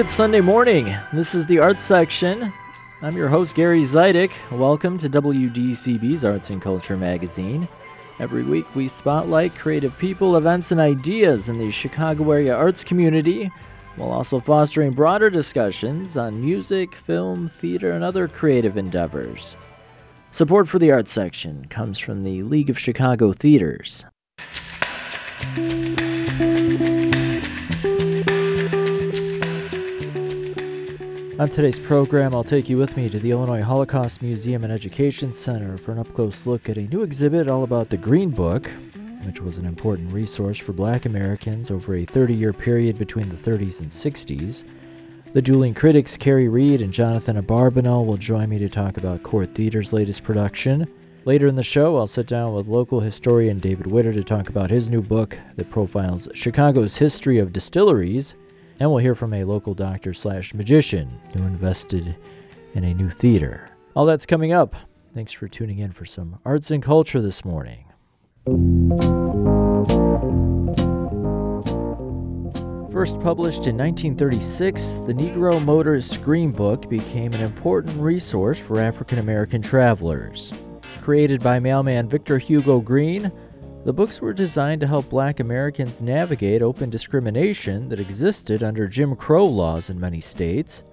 Good Sunday morning. This is the Arts Section. I'm your host, Gary Zidek. Welcome to WDCB's Arts and Culture magazine. Every week, we spotlight creative people, events, and ideas in the Chicago area arts community, while also fostering broader discussions on music, film, theater, and other creative endeavors. Support for the Arts Section comes from the League of Chicago Theaters. On today's program, I'll take you with me to the Illinois Holocaust Museum and Education Center for an up close look at a new exhibit all about the Green Book, which was an important resource for black Americans over a 30 year period between the 30s and 60s. The dueling critics Kerry Reid and Jonathan Abarbanel will join me to talk about Court Theater's latest production. Later in the show, I'll sit down with local historian David Witter to talk about his new book that profiles Chicago's history of distilleries and we'll hear from a local doctor slash magician who invested in a new theater. All that's coming up. Thanks for tuning in for some arts and culture this morning. First published in 1936, the Negro Motorist Green Book became an important resource for African American travelers. Created by mailman Victor Hugo Green, the books were designed to help black Americans navigate open discrimination that existed under Jim Crow laws in many states.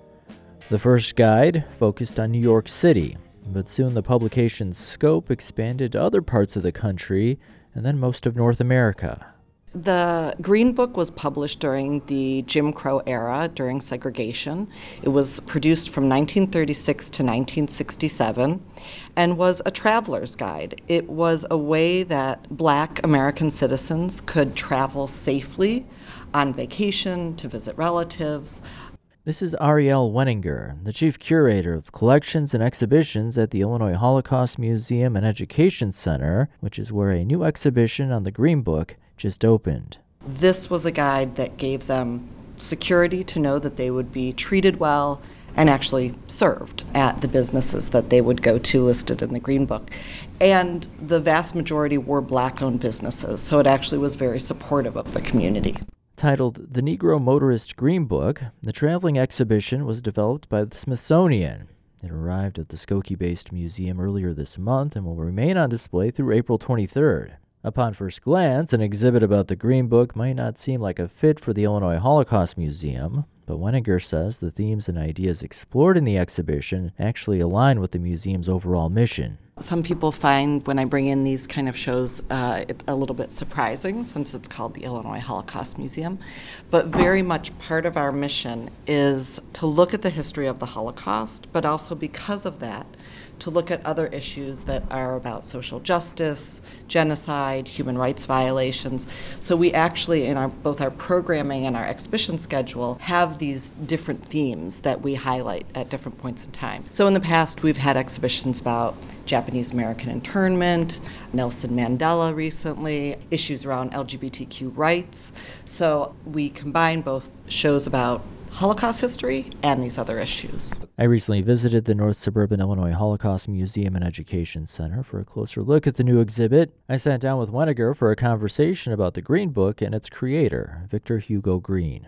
The first guide focused on New York City, but soon the publication's scope expanded to other parts of the country and then most of North America. The Green Book was published during the Jim Crow era, during segregation. It was produced from 1936 to 1967 and was a traveler's guide. It was a way that black American citizens could travel safely on vacation, to visit relatives. This is Arielle Weininger, the chief curator of collections and exhibitions at the Illinois Holocaust Museum and Education Center, which is where a new exhibition on the Green Book just opened. This was a guide that gave them security to know that they would be treated well and actually served at the businesses that they would go to listed in the Green Book. And the vast majority were black owned businesses, so it actually was very supportive of the community. Titled The Negro Motorist Green Book, the traveling exhibition was developed by the Smithsonian. It arrived at the Skokie based museum earlier this month and will remain on display through April 23rd. Upon first glance, an exhibit about the Green Book might not seem like a fit for the Illinois Holocaust Museum, but Weininger says the themes and ideas explored in the exhibition actually align with the museum's overall mission. Some people find when I bring in these kind of shows uh, a little bit surprising since it's called the Illinois Holocaust Museum. But very much part of our mission is to look at the history of the Holocaust, but also because of that, to look at other issues that are about social justice, genocide, human rights violations. So we actually, in our both our programming and our exhibition schedule, have these different themes that we highlight at different points in time. So in the past, we've had exhibitions about Japanese American internment, Nelson Mandela recently, issues around LGBTQ rights. So we combine both shows about Holocaust history and these other issues. I recently visited the North Suburban Illinois Holocaust Museum and Education Center for a closer look at the new exhibit. I sat down with Weininger for a conversation about the Green Book and its creator, Victor Hugo Green.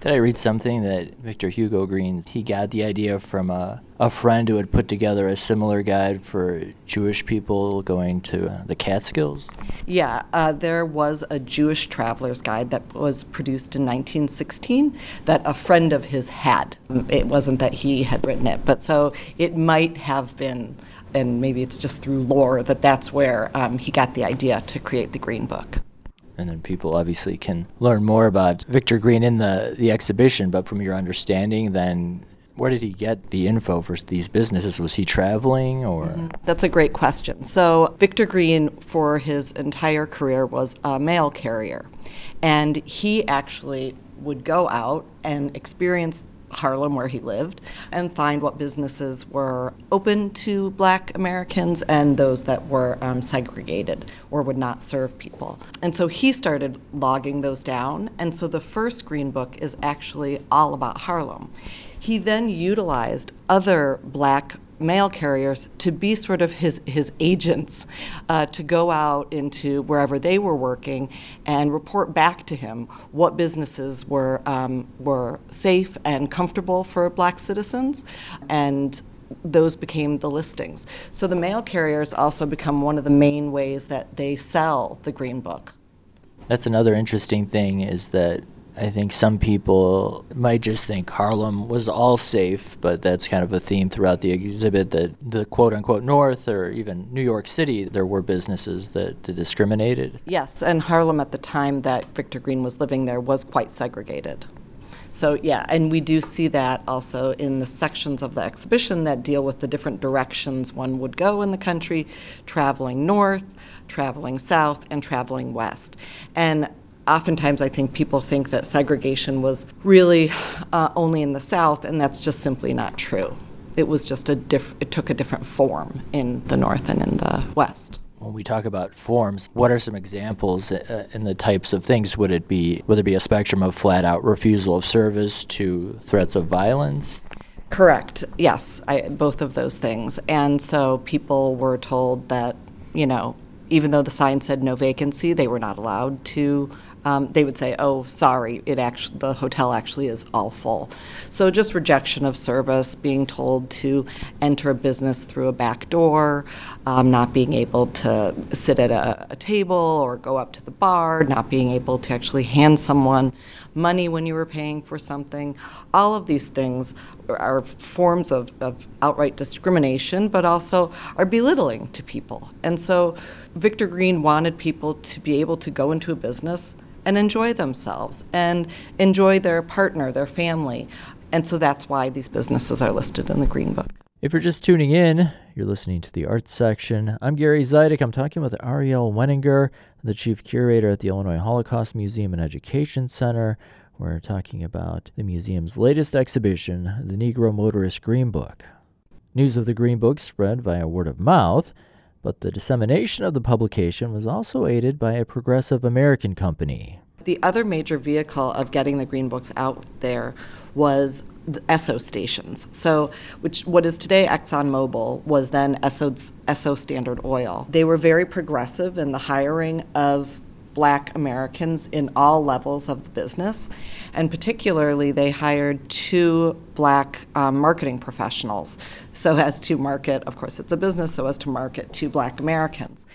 Did I read something that Victor Hugo Green he got the idea from a, a friend who had put together a similar guide for Jewish people going to uh, the Catskills? Yeah, uh, there was a Jewish traveler's guide that was produced in 1916 that a friend of his had. It wasn't that he had written it, but so it might have been, and maybe it's just through lore that that's where um, he got the idea to create the Green Book and then people obviously can learn more about Victor Green in the, the exhibition. But from your understanding, then where did he get the info for these businesses? Was he traveling or? Mm-hmm. That's a great question. So, Victor Green, for his entire career, was a mail carrier. And he actually would go out and experience Harlem, where he lived, and find what businesses were open to black Americans and those that were um, segregated or would not serve people. And so he started logging those down. And so the first Green Book is actually all about Harlem. He then utilized other black mail carriers to be sort of his, his agents, uh, to go out into wherever they were working and report back to him what businesses were, um, were safe and comfortable for black citizens and those became the listings. So the mail carriers also become one of the main ways that they sell the Green Book. That's another interesting thing is that I think some people might just think Harlem was all safe, but that's kind of a theme throughout the exhibit that the quote unquote North or even New York City, there were businesses that, that discriminated. Yes, and Harlem at the time that Victor Green was living there was quite segregated. So, yeah, and we do see that also in the sections of the exhibition that deal with the different directions one would go in the country traveling north, traveling south, and traveling west. And oftentimes I think people think that segregation was really uh, only in the South, and that's just simply not true. It was just a diff- it took a different form in the North and in the West. When we talk about forms, what are some examples uh, in the types of things? Would it be would there be a spectrum of flat out refusal of service to threats of violence? Correct. Yes, I, both of those things. And so people were told that you know even though the sign said no vacancy, they were not allowed to um, they would say, "Oh, sorry, it actually the hotel actually is all full." So just rejection of service, being told to enter a business through a back door, um, not being able to sit at a, a table or go up to the bar, not being able to actually hand someone money when you were paying for something. All of these things are forms of, of outright discrimination, but also are belittling to people. And so Victor Green wanted people to be able to go into a business and enjoy themselves and enjoy their partner, their family. And so that's why these businesses are listed in the Green Book. If you're just tuning in, you're listening to the arts section. I'm Gary Zidek. I'm talking with Arielle Weininger, the chief curator at the Illinois Holocaust Museum and Education Center. We're talking about the museum's latest exhibition, the Negro Motorist Green Book. News of the Green Book spread via word of mouth, but the dissemination of the publication was also aided by a progressive American company. The other major vehicle of getting the Green Books out there was the Esso stations. So, which what is today ExxonMobil was then Esso, Esso Standard Oil. They were very progressive in the hiring of black Americans in all levels of the business. And particularly, they hired two black um, marketing professionals so as to market, of course, it's a business, so as to market to black Americans.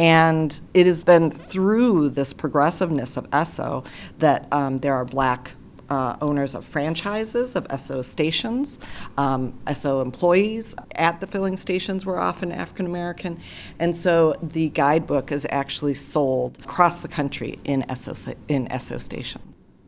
And it is then through this progressiveness of Esso that um, there are black uh, owners of franchises of Esso stations. Um, Esso employees at the filling stations were often African American. And so the guidebook is actually sold across the country in Esso, in Esso stations.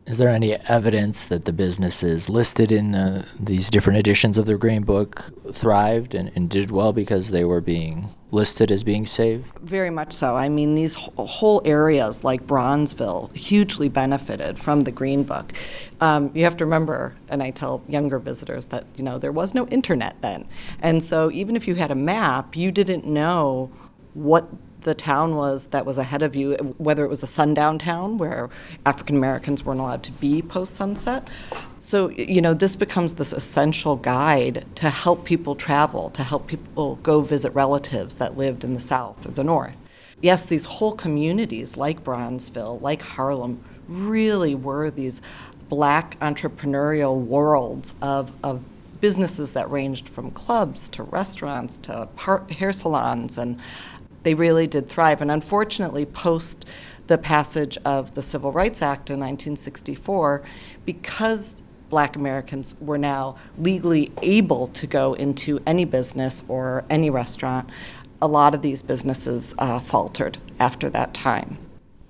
Is there any evidence that the businesses listed in uh, these different editions of the Green Book thrived and, and, did well because they were being listed as being saved? Very much so. I mean, these whole areas like Bronzeville hugely benefited from the Green Book. Um, you have to remember, and I tell younger visitors that you know there was no internet then, and so even if you had a map, you didn't know what the town was that was ahead of you, whether it was a sundown town where African Americans weren't allowed to be post sunset. So, you know, this becomes this essential guide to help people travel, to help people go visit relatives that lived in the South or the North. Yes, these whole communities like Bronzeville, like Harlem, really were these black entrepreneurial worlds of, of businesses that ranged from clubs to restaurants to hair salons and they really did thrive. And unfortunately, post the passage of the Civil Rights Act in 1964, because black Americans were now legally able to go into any business or any restaurant, a lot of these businesses uh, faltered after that time.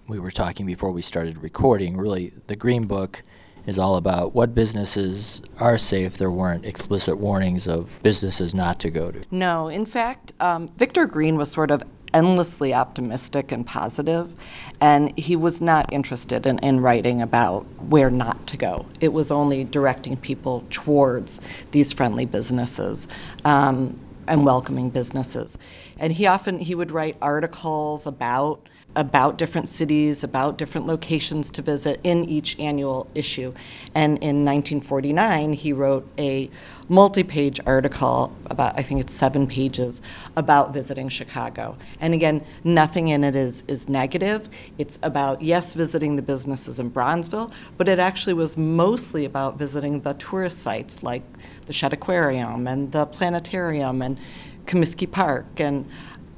We were talking before we started recording. Really, the Green Book is all about what businesses are safe. There weren't explicit warnings of businesses not to go to. No, in fact, um, Victor Green was sort of endlessly optimistic and positive, and he was not interested in, in writing about where not to go. It was only directing people towards these friendly businesses. Um, and welcoming businesses. And he often he would write articles about about different cities, about different locations to visit in each annual issue. And in 1949, he wrote a multi page article, about I think it's seven pages, about visiting Chicago. And again, nothing in it is, is negative. It's about, yes, visiting the businesses in Bronzeville, but it actually was mostly about visiting the tourist sites like the Shedd Aquarium and the Planetarium and Comiskey Park and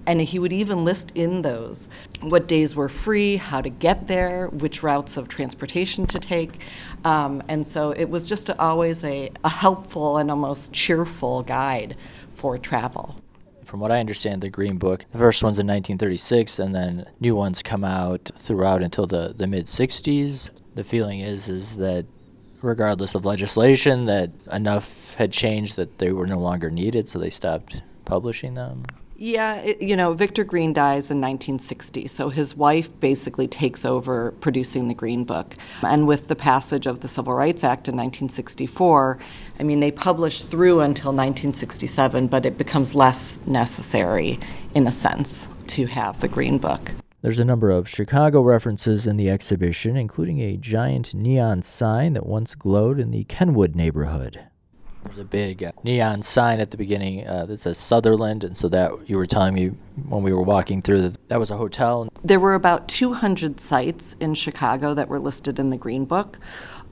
and he would even list in those what days were free, how to get there, which routes of transportation to take. Um, and so it was just always a, a helpful and almost cheerful guide for travel. From what I understand, the Green Book, the first one's in 1936, and then new ones come out throughout until the, the mid 60s. The feeling is is that regardless of legislation, that enough had changed that they were no longer needed, so they stopped publishing them. Yeah, it, you know, Victor Green dies in 1960, so his wife basically takes over producing the Green Book. And with the passage of the Civil Rights Act in 1964, I mean, they publish through until 1967, but it becomes less necessary, in a sense, to have the Green Book. There's a number of Chicago references in the exhibition, including a giant neon sign that once glowed in the Kenwood neighborhood. There's a big uh, neon sign at the beginning uh, that says Sutherland, and so that you were telling me when we were walking through that that was a hotel. There were about 200 sites in Chicago that were listed in the Green Book.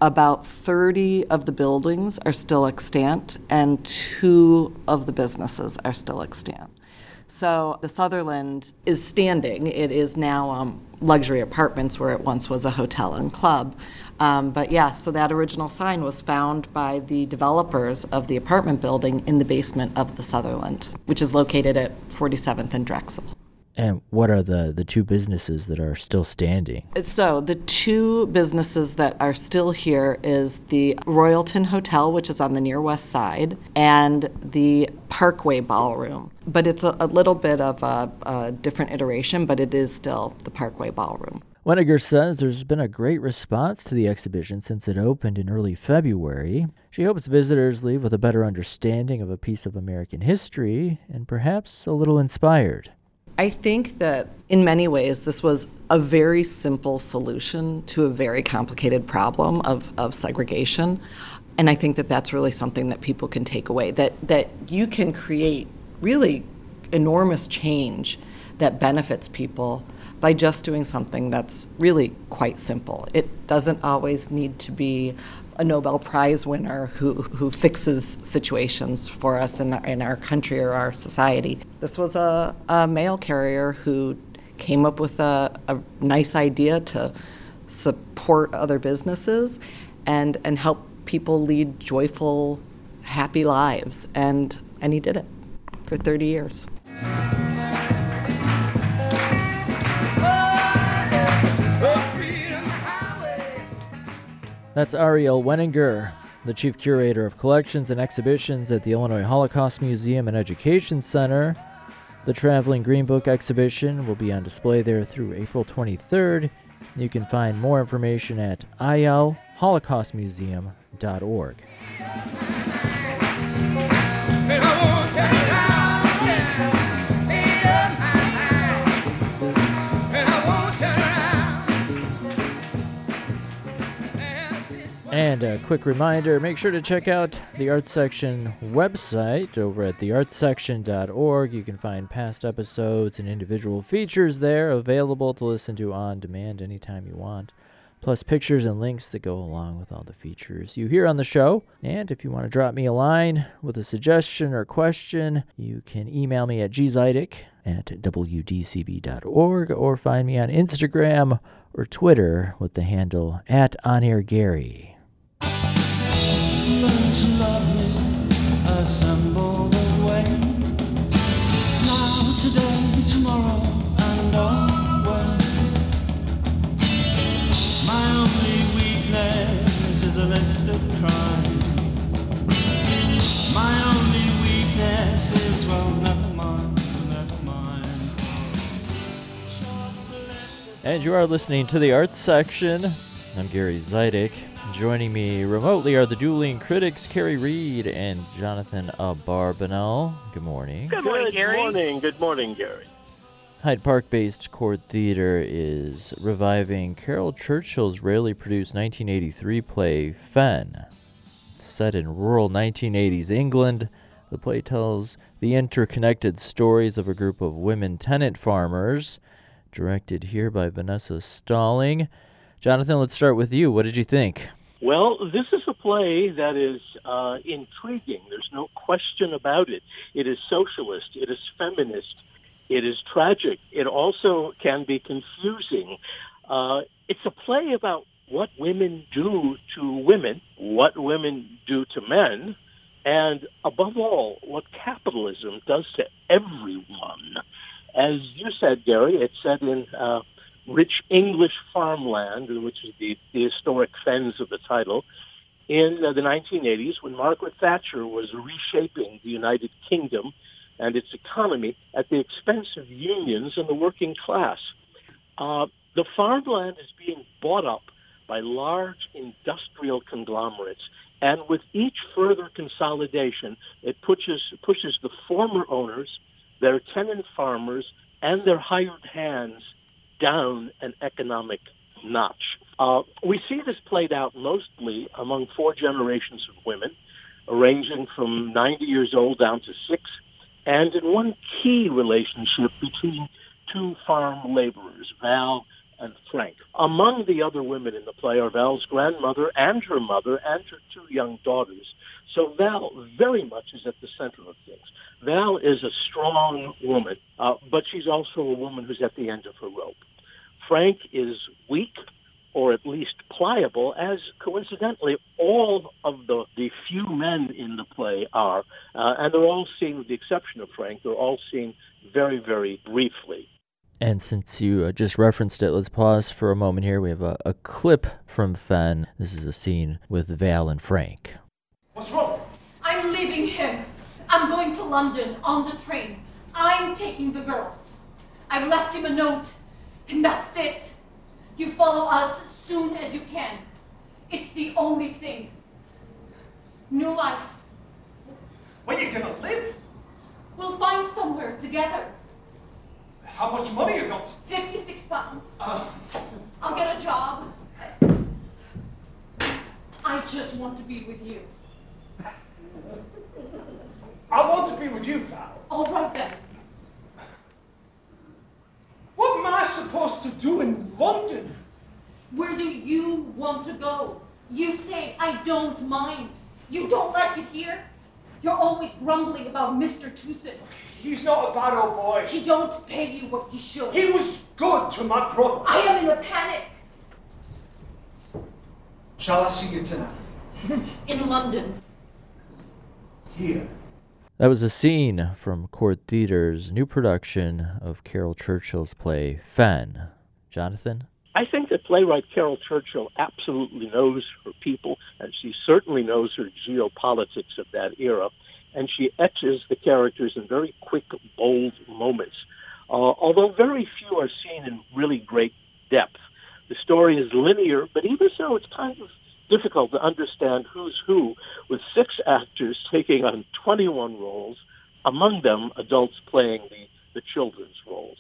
About 30 of the buildings are still extant, and two of the businesses are still extant. So the Sutherland is standing. It is now um, luxury apartments where it once was a hotel and club. Um, but yeah, so that original sign was found by the developers of the apartment building in the basement of the Sutherland, which is located at 47th and Drexel. And what are the, the two businesses that are still standing? So, the two businesses that are still here is the Royalton Hotel, which is on the near west side, and the Parkway Ballroom. But it's a, a little bit of a, a different iteration, but it is still the Parkway Ballroom. Weininger says there's been a great response to the exhibition since it opened in early February. She hopes visitors leave with a better understanding of a piece of American history and perhaps a little inspired. I think that in many ways this was a very simple solution to a very complicated problem of, of segregation. And I think that that's really something that people can take away that, that you can create really enormous change that benefits people by just doing something that's really quite simple. It doesn't always need to be a Nobel Prize winner who, who fixes situations for us in our, in our country or our society. This was a, a mail carrier who came up with a, a nice idea to support other businesses and, and help people lead joyful, happy lives. And, and he did it for 30 years. That's Arielle Weininger, the Chief Curator of Collections and Exhibitions at the Illinois Holocaust Museum and Education Center. The Traveling Green Book exhibition will be on display there through April 23rd. You can find more information at ilholocaustmuseum.org. And a quick reminder make sure to check out the Arts Section website over at theartsection.org. You can find past episodes and individual features there available to listen to on demand anytime you want, plus pictures and links that go along with all the features you hear on the show. And if you want to drop me a line with a suggestion or question, you can email me at gzidek at wdcb.org or find me on Instagram or Twitter with the handle at OnAirGary and you are listening to the arts section. I'm Gary Zidek. Joining me remotely are the dueling critics Kerry Reid and Jonathan Abarbanel. Good morning. Good morning, Good Gary. morning. Good morning, Gary. Hyde Park based Court Theater is reviving Caryl Churchill's rarely produced 1983 play Fen. Set in rural 1980s England, the play tells the interconnected stories of a group of women tenant farmers, directed here by Vanessa Stalling. Jonathan, let's start with you. What did you think? Well, this is a play that is uh, intriguing. There's no question about it. It is socialist, it is feminist, it is tragic. It also can be confusing. Uh, it's a play about what women do to women, what women do to men, and above all, what capitalism does to everyone. As you said, Gary, it's set in uh, rich English farmland, which is the, the historic fens of the title, in uh, the 1980s when Margaret Thatcher was reshaping the United Kingdom and its economy at the expense of unions and the working class. Uh, the farmland is being bought up by large industrial conglomerates, and with each further consolidation, it pushes, pushes the former owners, their tenant farmers, and their hired hands down an economic notch. Uh, we see this played out mostly among four generations of women, ranging from 90 years old down to six and in one key relationship between two farm laborers, Val and Frank. Among the other women in the play are Val's grandmother and her mother and her two young daughters. So Val very much is at the center of things. Val is a strong woman, uh, but she's also a woman who's at the end of her rope. Frank is weak or at least pliable, as coincidentally all of the, the few men in the play are. Uh, and they're all seen, with the exception of Frank, they're all seen very, very briefly. And since you uh, just referenced it, let's pause for a moment here. We have a, a clip from Fen. This is a scene with Val and Frank. What's wrong? I'm leaving him. I'm going to London on the train. I'm taking the girls. I've left him a note, and that's it. You follow us as soon as you can. It's the only thing. New life. Where you gonna live? We'll find somewhere together. How much money you got? 56 pounds. Uh, I'll get a job. I just want to be with you. I want to be with you, Val. All right then. What am I supposed to do in London? Where do you want to go? You say, I don't mind. You don't like it here? You're always grumbling about Mr. Tewson. He's not a bad old boy. He don't pay you what he should. He was good to my brother. I am in a panic. Shall I see you tonight? In London. Here. That was a scene from Court Theater's new production of Caryl Churchill's play Fen. Jonathan? I think that playwright Caryl Churchill absolutely knows her people, and she certainly knows her geopolitics of that era, and she etches the characters in very quick, bold moments. Uh, although very few are seen in really great depth. The story is linear, but even so, it's kind of difficult to understand who's who, with six actors taking on 21 roles, among them adults playing the, the children's roles.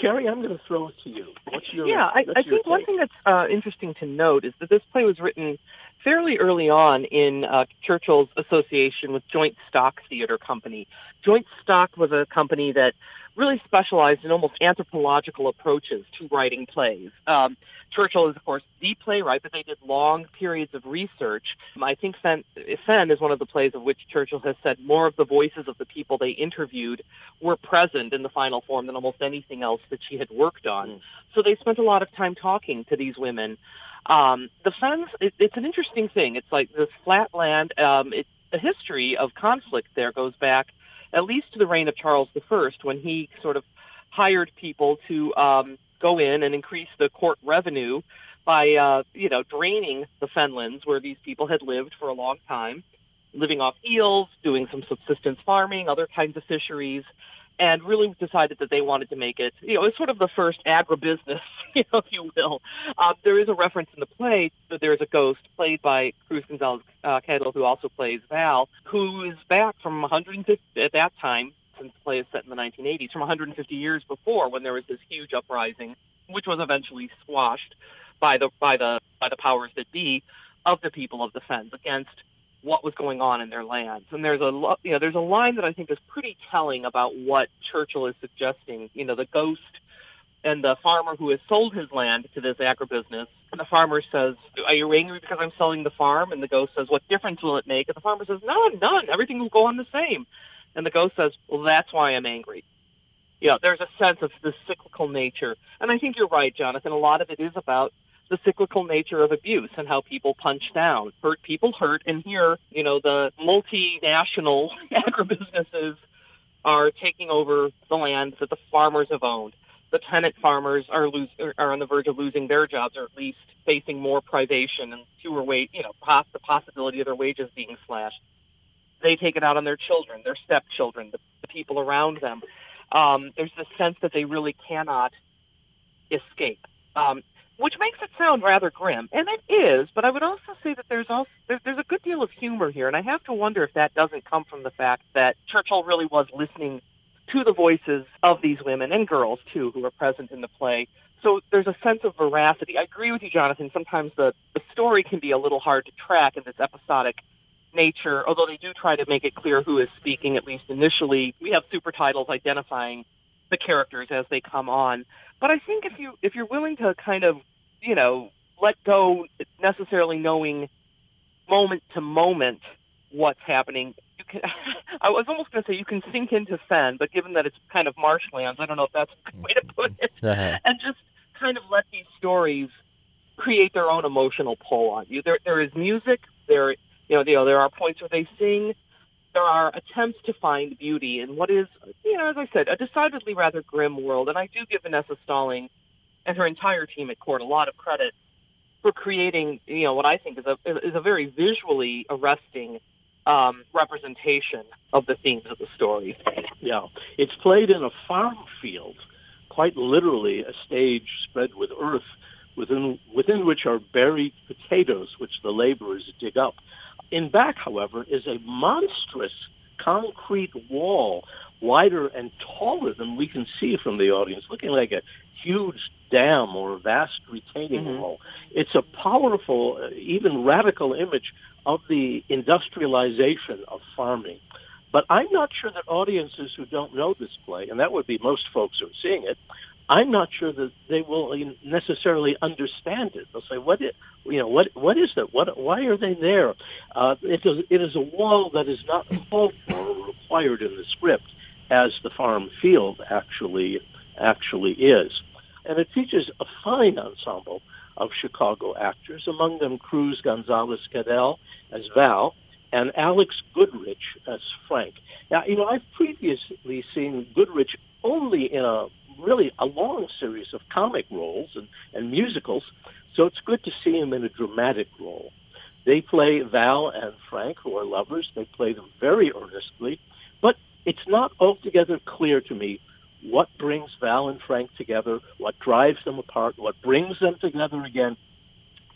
Kerry, I'm going to throw it to you. What's your yeah? I, I think take? one thing that's uh, interesting to note is that this play was written fairly early on in uh, Churchill's association with Joint Stock Theater Company. Joint Stock was a company that really specialized in almost anthropological approaches to writing plays. Um, Churchill is, of course, the playwright, but they did long periods of research. I think Fen, Fen is one of the plays of which Churchill has said more of the voices of the people they interviewed were present in the final form than almost anything else that she had worked on. Mm. So they spent a lot of time talking to these women. Um, the Fens, it, it's an interesting thing. It's like this flat land. Um, it, the history of conflict there goes back at least to the reign of Charles I, when he sort of hired people to um, go in and increase the court revenue by, uh, you know, draining the fenlands where these people had lived for a long time, living off eels, doing some subsistence farming, other kinds of fisheries, and really decided that they wanted to make it, you know, it's sort of the first agribusiness, you know, if you will. Uh, there is a reference in the play that there is a ghost played by Cruz Gonzalez uh, Cadel, who also plays Val, who is back from 150 at that time since the play is set in the 1980s, from 150 years before when there was this huge uprising, which was eventually squashed by the by the by the powers that be of the people of the Fens against what was going on in their lands. And there's a lo- you know there's a line that I think is pretty telling about what Churchill is suggesting. You know, the ghost and the farmer who has sold his land to this agribusiness. And the farmer says, "Are you angry because I'm selling the farm?" And the ghost says, "What difference will it make?" And the farmer says, "None, none. Everything will go on the same." And the ghost says, "Well, that's why I'm angry." You know, there's a sense of the cyclical nature, and I think you're right, Jonathan. A lot of it is about the cyclical nature of abuse and how people punch down. Hurt people hurt, and here, you know, the multinational agribusinesses are taking over the lands that the farmers have owned. The tenant farmers are lose, are on the verge of losing their jobs, or at least facing more privation and fewer wage, you know, the possibility of their wages being slashed. They take it out on their children, their stepchildren, the, the people around them. Um, there's this sense that they really cannot escape. Um, which makes it sound rather grim, and it is. But I would also say that there's also there, there's a good deal of humor here, and I have to wonder if that doesn't come from the fact that Churchill really was listening to the voices of these women and girls too, who are present in the play. So there's a sense of veracity. I agree with you, Jonathan. Sometimes the the story can be a little hard to track in this episodic nature, although they do try to make it clear who is speaking, at least initially. We have super titles identifying the characters as they come on. But I think if you if you're willing to kind of you know let go necessarily knowing moment to moment what's happening, you can. I was almost going to say you can sink into Fen, but given that it's kind of marshlands, I don't know if that's a good way to put it. Uh-huh. And just kind of let these stories create their own emotional pull on you. There there is music. There you know, you know there are points where they sing there are attempts to find beauty in what is, you know, as I said, a decidedly rather grim world. And I do give Vanessa Stalling and her entire team at court a lot of credit for creating, you know, what I think is a is a very visually arresting um, representation of the themes of the story. Yeah, it's played in a farm field, quite literally a stage spread with earth, within within which are buried potatoes, which the laborers dig up. In back, however, is a monstrous concrete wall, wider and taller than we can see from the audience, looking like a huge dam or a vast retaining Mhm. wall. It's a powerful, uh, even radical image of the industrialization of farming. But I'm not sure that audiences who don't know this play, and that would be most folks who are seeing it, I'm not sure that they will necessarily understand it. They'll say, "What is, you know, what what is that? What why are they there?" Uh, it is it is a wall that is not called for or required in the script, as the farm field actually actually is, and it features a fine ensemble of Chicago actors, among them Cruz Gonzalez Cadel as Val and Alex Goodrich as Frank. Now, you know, I've previously seen Goodrich only in a really a long series of comic roles and, and musicals, so it's good to see him in a dramatic role. They play Val and Frank, who are lovers. They play them very earnestly, it's not altogether clear to me what brings Val and Frank together, what drives them apart, what brings them together again,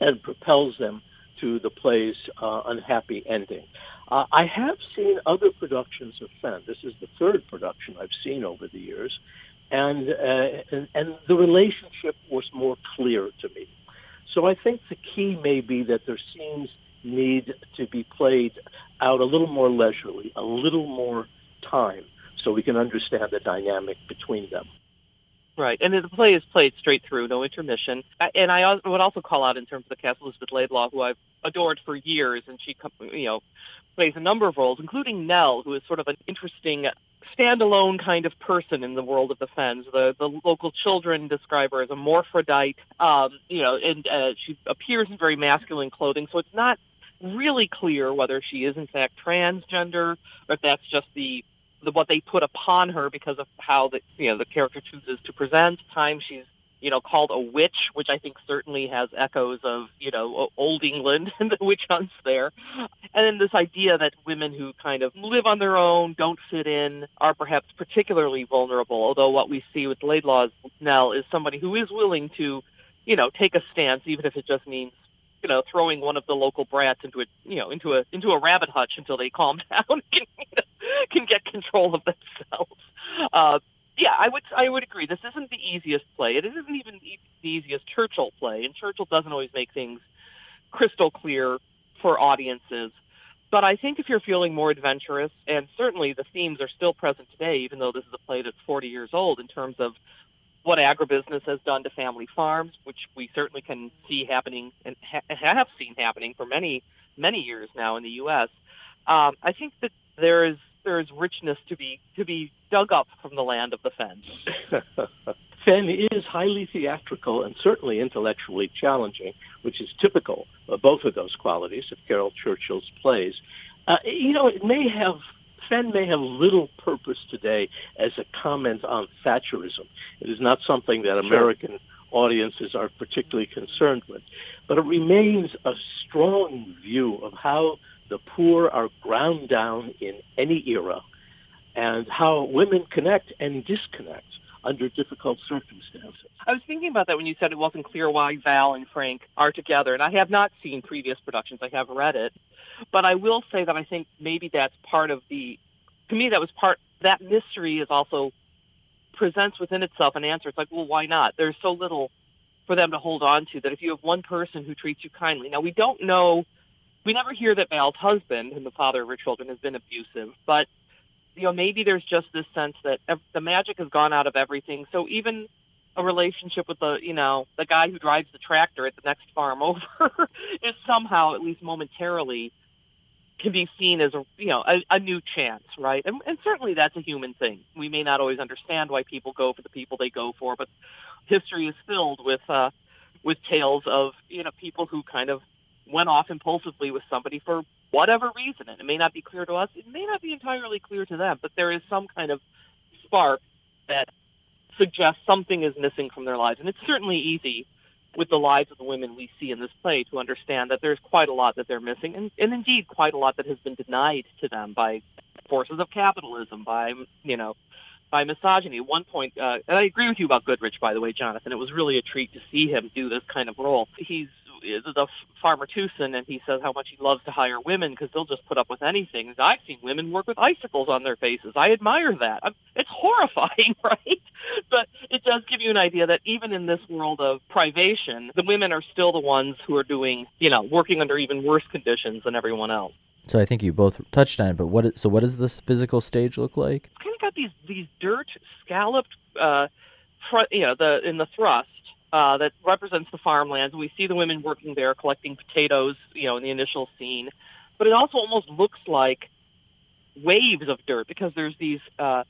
and propels them to the play's uh, unhappy ending. Uh, I have seen other productions of Fen. This is the third production I've seen over the years, and, uh, and and the relationship was more clear to me. So I think the key may be that their scenes need to be played out a little more leisurely, a little more time, so we can understand the dynamic between them. Right, and the play is played straight through, no intermission. And I would also call out in terms of the cast Elizabeth Laidlaw, who I've adored for years, and she, you know, plays a number of roles, including Nell, who is sort of an interesting standalone kind of person in the world of the Fens. The the local children describe her as a morphodite, um, you know, and uh, she appears in very masculine clothing, so it's not really clear whether she is in fact transgender or if that's just the the what they put upon her because of how the you know the character chooses to present. Time she's you know called a witch, which I think certainly has echoes of you know old England and the witch hunts there. And then this idea that women who kind of live on their own, don't fit in, are perhaps particularly vulnerable. Although what we see with Laidlaw's Nell is somebody who is willing to you know take a stance, even if it just means you know, throwing one of the local brats into a, you know, into a into a rabbit hutch until they calm down and can, you know, can get control of themselves. uh, yeah, I would I would agree. This isn't the easiest play. It isn't even the easiest Churchill play, and Churchill doesn't always make things crystal clear for audiences. But I think if you're feeling more adventurous, and certainly the themes are still present today, even though this is a play that's 40 years old, in terms of what agribusiness has done to family farms, which we certainly can see happening and ha- have seen happening for many many years now in the U.S. Um, I think that there is there is richness to be to be dug up from the land of the Fen. Fen is highly theatrical and certainly intellectually challenging, which is typical of both of those qualities of Caryl Churchill's plays. Uh, you know, it may have Fen may have little purpose today as a comment on Thatcherism. It is not something that American audiences are particularly concerned with, but it remains a strong view of how the poor are ground down in any era and how women connect and disconnect under difficult circumstances. I was thinking about that when you said it wasn't clear why Val and Frank are together, and I have not seen previous productions. I have read it, but I will say that I think maybe that's part of the. To me, that was part. That mystery is also presents within itself an answer. It's like, well, why not? There's so little for them to hold on to that if you have one person who treats you kindly. Now we don't know. We never hear that Val's husband and the father of her children has been abusive, but you know maybe there's just this sense that the magic has gone out of everything. So even a relationship with the you know the guy who drives the tractor at the next farm over is somehow at least momentarily can be seen as a you know a, a new chance, right? And, and certainly that's a human thing. We may not always understand why people go for the people they go for, but history is filled with uh, with tales of you know people who kind of went off impulsively with somebody for whatever reason, and it may not be clear to us. It may not be entirely clear to them, but there is some kind of spark that suggests something is missing from their lives, and it's certainly easy with the lives of the women we see in this play to understand that there's quite a lot that they're missing, and, and indeed quite a lot that has been denied to them by forces of capitalism, by you know, by misogyny. At one point, uh, and I agree with you about Goodrich, by the way, Jonathan. It was really a treat to see him do this kind of role. He's the farmer Tewson, and he says how much he loves to hire women because they'll just put up with anything. I've seen women work with icicles on their faces. I admire that. I'm, it's horrifying, right? But it does give you an idea that even in this world of privation, the women are still the ones who are doing, you know, working under even worse conditions than everyone else. So I think you both touched on it, but what? so what does this physical stage look like? It's kind of got these these dirt scalloped, uh, front, you know, the in the thrust uh, that represents the farmlands. We see the women working there collecting potatoes, you know, in the initial scene. But it also almost looks like waves of dirt because there's these uh,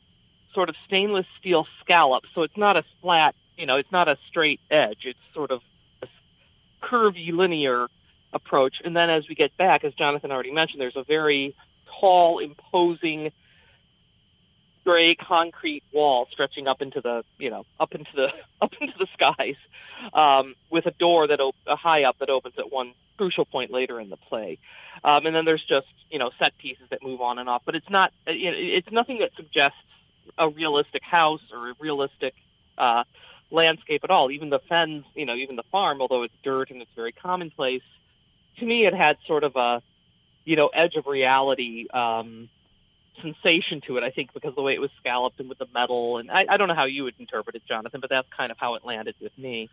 sort of stainless steel scallops. So it's not a flat, you know, it's not a straight edge. It's sort of a curvy, linear approach. And then as we get back, as Jonathan already mentioned, there's a very tall, imposing gray concrete wall stretching up into the you know up into the up into the skies um, with a door that op- a high up that opens at one crucial point later in the play. Um, and then there's just you know set pieces that move on and off but it's not you know, it's nothing that suggests a realistic house or a realistic uh, landscape at all. Even the fens you know even the farm although it's dirt and it's very commonplace to me it had sort of a you know edge of reality um, sensation to it, I think, because the way it was scalloped and with the metal. And I, I don't know how you would interpret it, Jonathan, but that's kind of how it landed with me.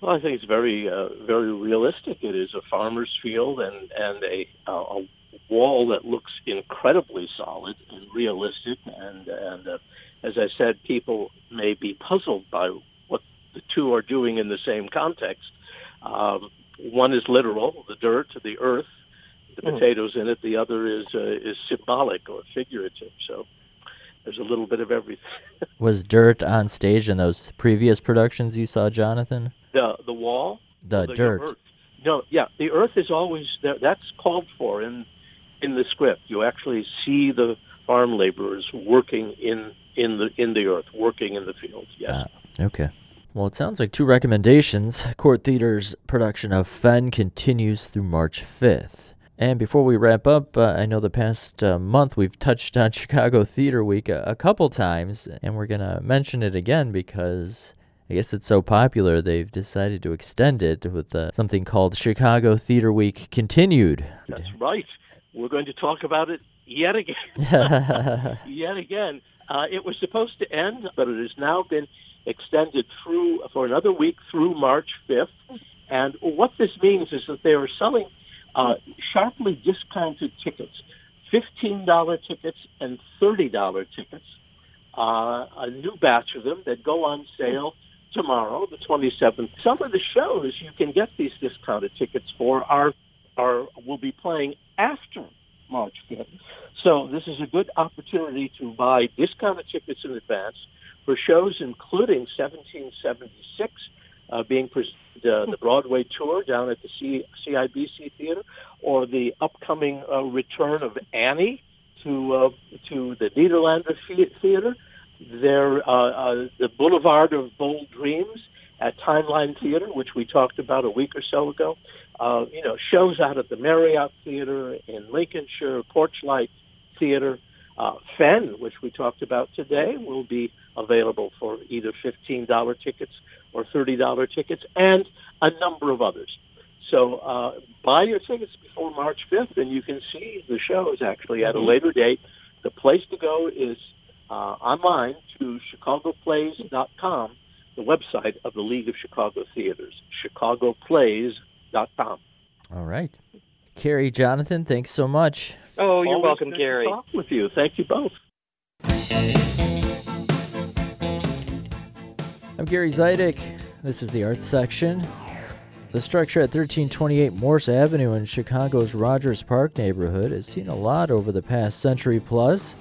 Well, I think it's very, uh, very realistic. It is a farmer's field and and a, uh, a wall that looks incredibly solid and realistic. And and uh, as I said, people may be puzzled by what the two are doing in the same context. Um, one is literal, the dirt, the earth, the mm. potatoes in it. The other is uh, is symbolic or figurative. So there's a little bit of everything. Was dirt on stage in those previous productions you saw, Jonathan? The the wall. The, the dirt. Earth. No, yeah, the earth is always there. That's called for in in the script. You actually see the farm laborers working in in the in the earth, working in the fields. Yes. Ah, okay. Well, it sounds like two recommendations. Court Theater's production of Fen continues through March 5th. And before we wrap up, uh, I know the past uh, month we've touched on Chicago Theater Week a, a couple times, and we're going to mention it again because I guess it's so popular they've decided to extend it with uh, something called Chicago Theater Week Continued. That's right. We're going to talk about it yet again. yet again. Uh, it was supposed to end, but it has now been extended through for another week through March 5th. And what this means is that they are selling uh, sharply discounted tickets, $15 tickets and $30 tickets, uh, a new batch of them that go on sale tomorrow, the 27th. Some of the shows you can get these discounted tickets for are, are will be playing after March 5th. So this is a good opportunity to buy discounted tickets in advance for shows including 1776 uh, being presented, uh, the Broadway tour down at the C- CIBC Theater, or the upcoming uh, return of Annie to uh, to the Nederlander Theater. There, uh, uh, the Boulevard of Bold Dreams at Timeline Theater, which we talked about a week or so ago. Uh, you know, shows out at the Marriott Theater in Lincolnshire, Porchlight Theater. Uh, Fen, which we talked about today, will be available for either $15 tickets or $30 tickets, and a number of others. So uh, buy your tickets before March 5th, and you can see the shows actually at a mm-hmm. later date. The place to go is uh, online to chicagoplays.com, the website of the League of Chicago Theaters, chicagoplays.com. All right. Kerry, Jonathan, thanks so much. Oh, you're Always welcome, Gary. talk with you. Thank you both. I'm Gary Zidek. This is the arts section. The structure at 1328 Morse Avenue in Chicago's Rogers Park neighborhood has seen a lot over the past century plus.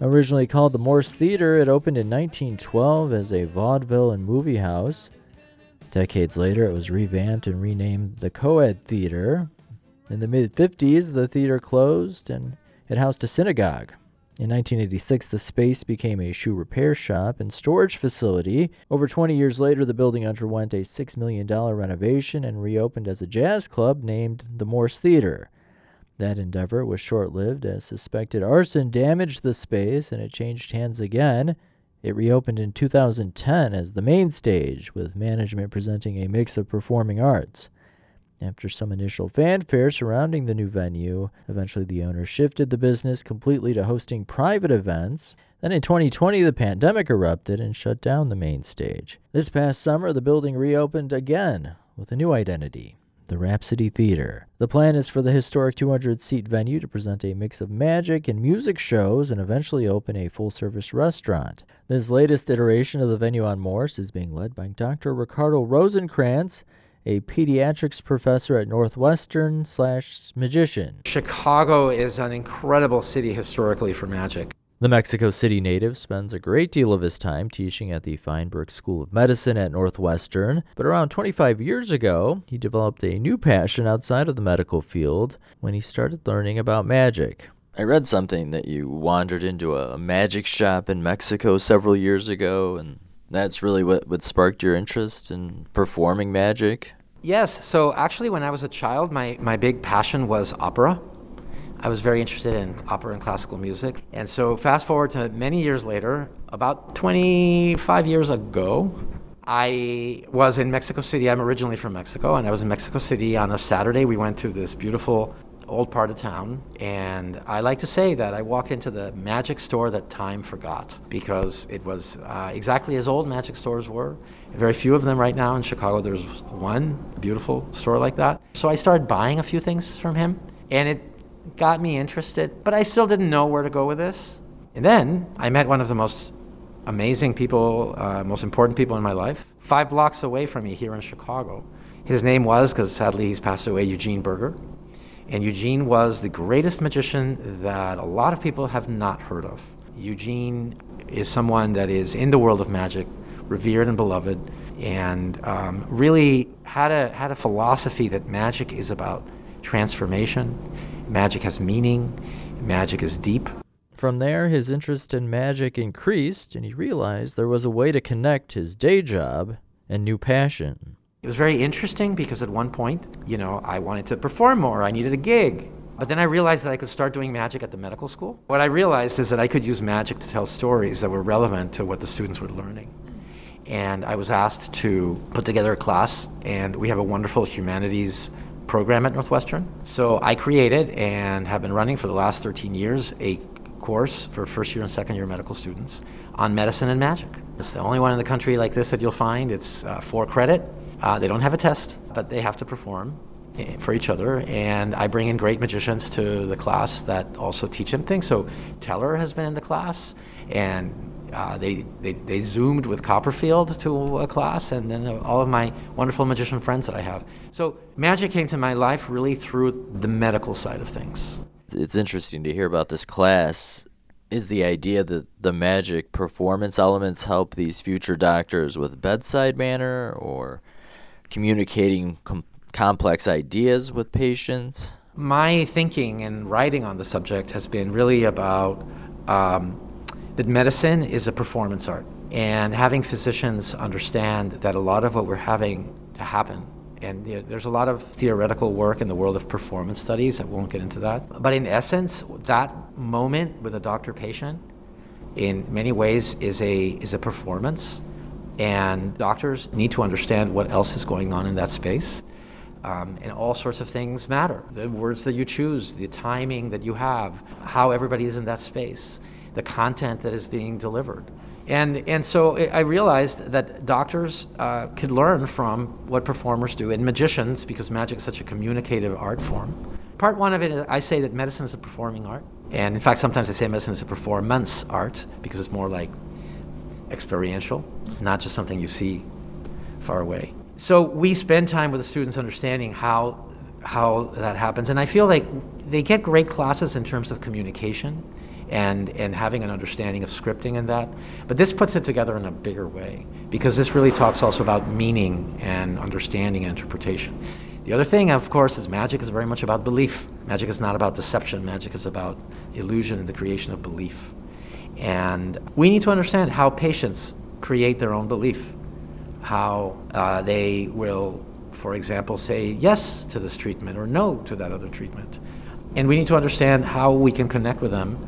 Originally called the Morse Theater, it opened in 1912 as a vaudeville and movie house. Decades later, it was revamped and renamed the Coed Theater. In the mid 50s, the theater closed and it housed a synagogue. In 1986, the space became a shoe repair shop and storage facility. Over 20 years later, the building underwent a $6 million renovation and reopened as a jazz club named the Morse Theater. That endeavor was short lived as suspected arson damaged the space and it changed hands again. It reopened in 2010 as the main stage, with management presenting a mix of performing arts. After some initial fanfare surrounding the new venue, eventually the owner shifted the business completely to hosting private events. Then in 2020, the pandemic erupted and shut down the main stage. This past summer, the building reopened again with a new identity the Rhapsody Theater. The plan is for the historic 200 seat venue to present a mix of magic and music shows and eventually open a full service restaurant. This latest iteration of the venue on Morse is being led by Dr. Ricardo Rosenkranz a pediatrics professor at Northwestern slash magician. Chicago is an incredible city historically for magic. The Mexico City native spends a great deal of his time teaching at the Feinberg School of Medicine at Northwestern, but around 25 years ago, he developed a new passion outside of the medical field when he started learning about magic. I read something that you wandered into a magic shop in Mexico several years ago and that's really what, what sparked your interest in performing magic? Yes. So actually, when I was a child, my, my big passion was opera. I was very interested in opera and classical music. And so, fast forward to many years later, about 25 years ago, I was in Mexico City. I'm originally from Mexico, and I was in Mexico City on a Saturday. We went to this beautiful old part of town. And I like to say that I walked into the magic store that time forgot because it was uh, exactly as old magic stores were. Very few of them right now in Chicago. There's one beautiful store like that. So I started buying a few things from him, and it got me interested, but I still didn't know where to go with this. And then I met one of the most amazing people, uh, most important people in my life, five blocks away from me here in Chicago. His name was, because sadly he's passed away, Eugene Burger. And Eugene was the greatest magician that a lot of people have not heard of. Eugene is someone that is in the world of magic, revered and beloved, and um, really had a, had a philosophy that magic is about transformation, magic has meaning, magic is deep. From there, his interest in magic increased, and he realized there was a way to connect his day job and new passion. It was very interesting because at one point, you know, I wanted to perform more. I needed a gig. But then I realized that I could start doing magic at the medical school. What I realized is that I could use magic to tell stories that were relevant to what the students were learning. And I was asked to put together a class, and we have a wonderful humanities program at Northwestern. So I created and have been running for the last 13 years a course for first year and second year medical students on medicine and magic. It's the only one in the country like this that you'll find. It's uh, for credit. Uh, they don't have a test, but they have to perform eh, for each other. And I bring in great magicians to the class that also teach them things. So Teller has been in the class, and uh, they, they, they zoomed with Copperfield to a class, and then all of my wonderful magician friends that I have. So magic came to my life really through the medical side of things. It's interesting to hear about this class. Is the idea that the magic performance elements help these future doctors with bedside manner or communicating com- complex ideas with patients? My thinking and writing on the subject has been really about um, that medicine is a performance art. And having physicians understand that a lot of what we're having to happen, and you know, there's a lot of theoretical work in the world of performance studies, I won't get into that. But in essence, that moment with a doctor patient, in many ways, is a, is a performance. And doctors need to understand what else is going on in that space. Um, and all sorts of things matter. The words that you choose, the timing that you have, how everybody is in that space the content that is being delivered. And, and so I realized that doctors uh, could learn from what performers do, and magicians, because magic is such a communicative art form. Part one of it, I say that medicine is a performing art. And in fact, sometimes I say medicine is a performance art because it's more like experiential, not just something you see far away. So we spend time with the students understanding how, how that happens. And I feel like they get great classes in terms of communication and, and having an understanding of scripting and that. But this puts it together in a bigger way because this really talks also about meaning and understanding and interpretation. The other thing, of course, is magic is very much about belief. Magic is not about deception, magic is about illusion and the creation of belief. And we need to understand how patients create their own belief, how uh, they will, for example, say yes to this treatment or no to that other treatment. And we need to understand how we can connect with them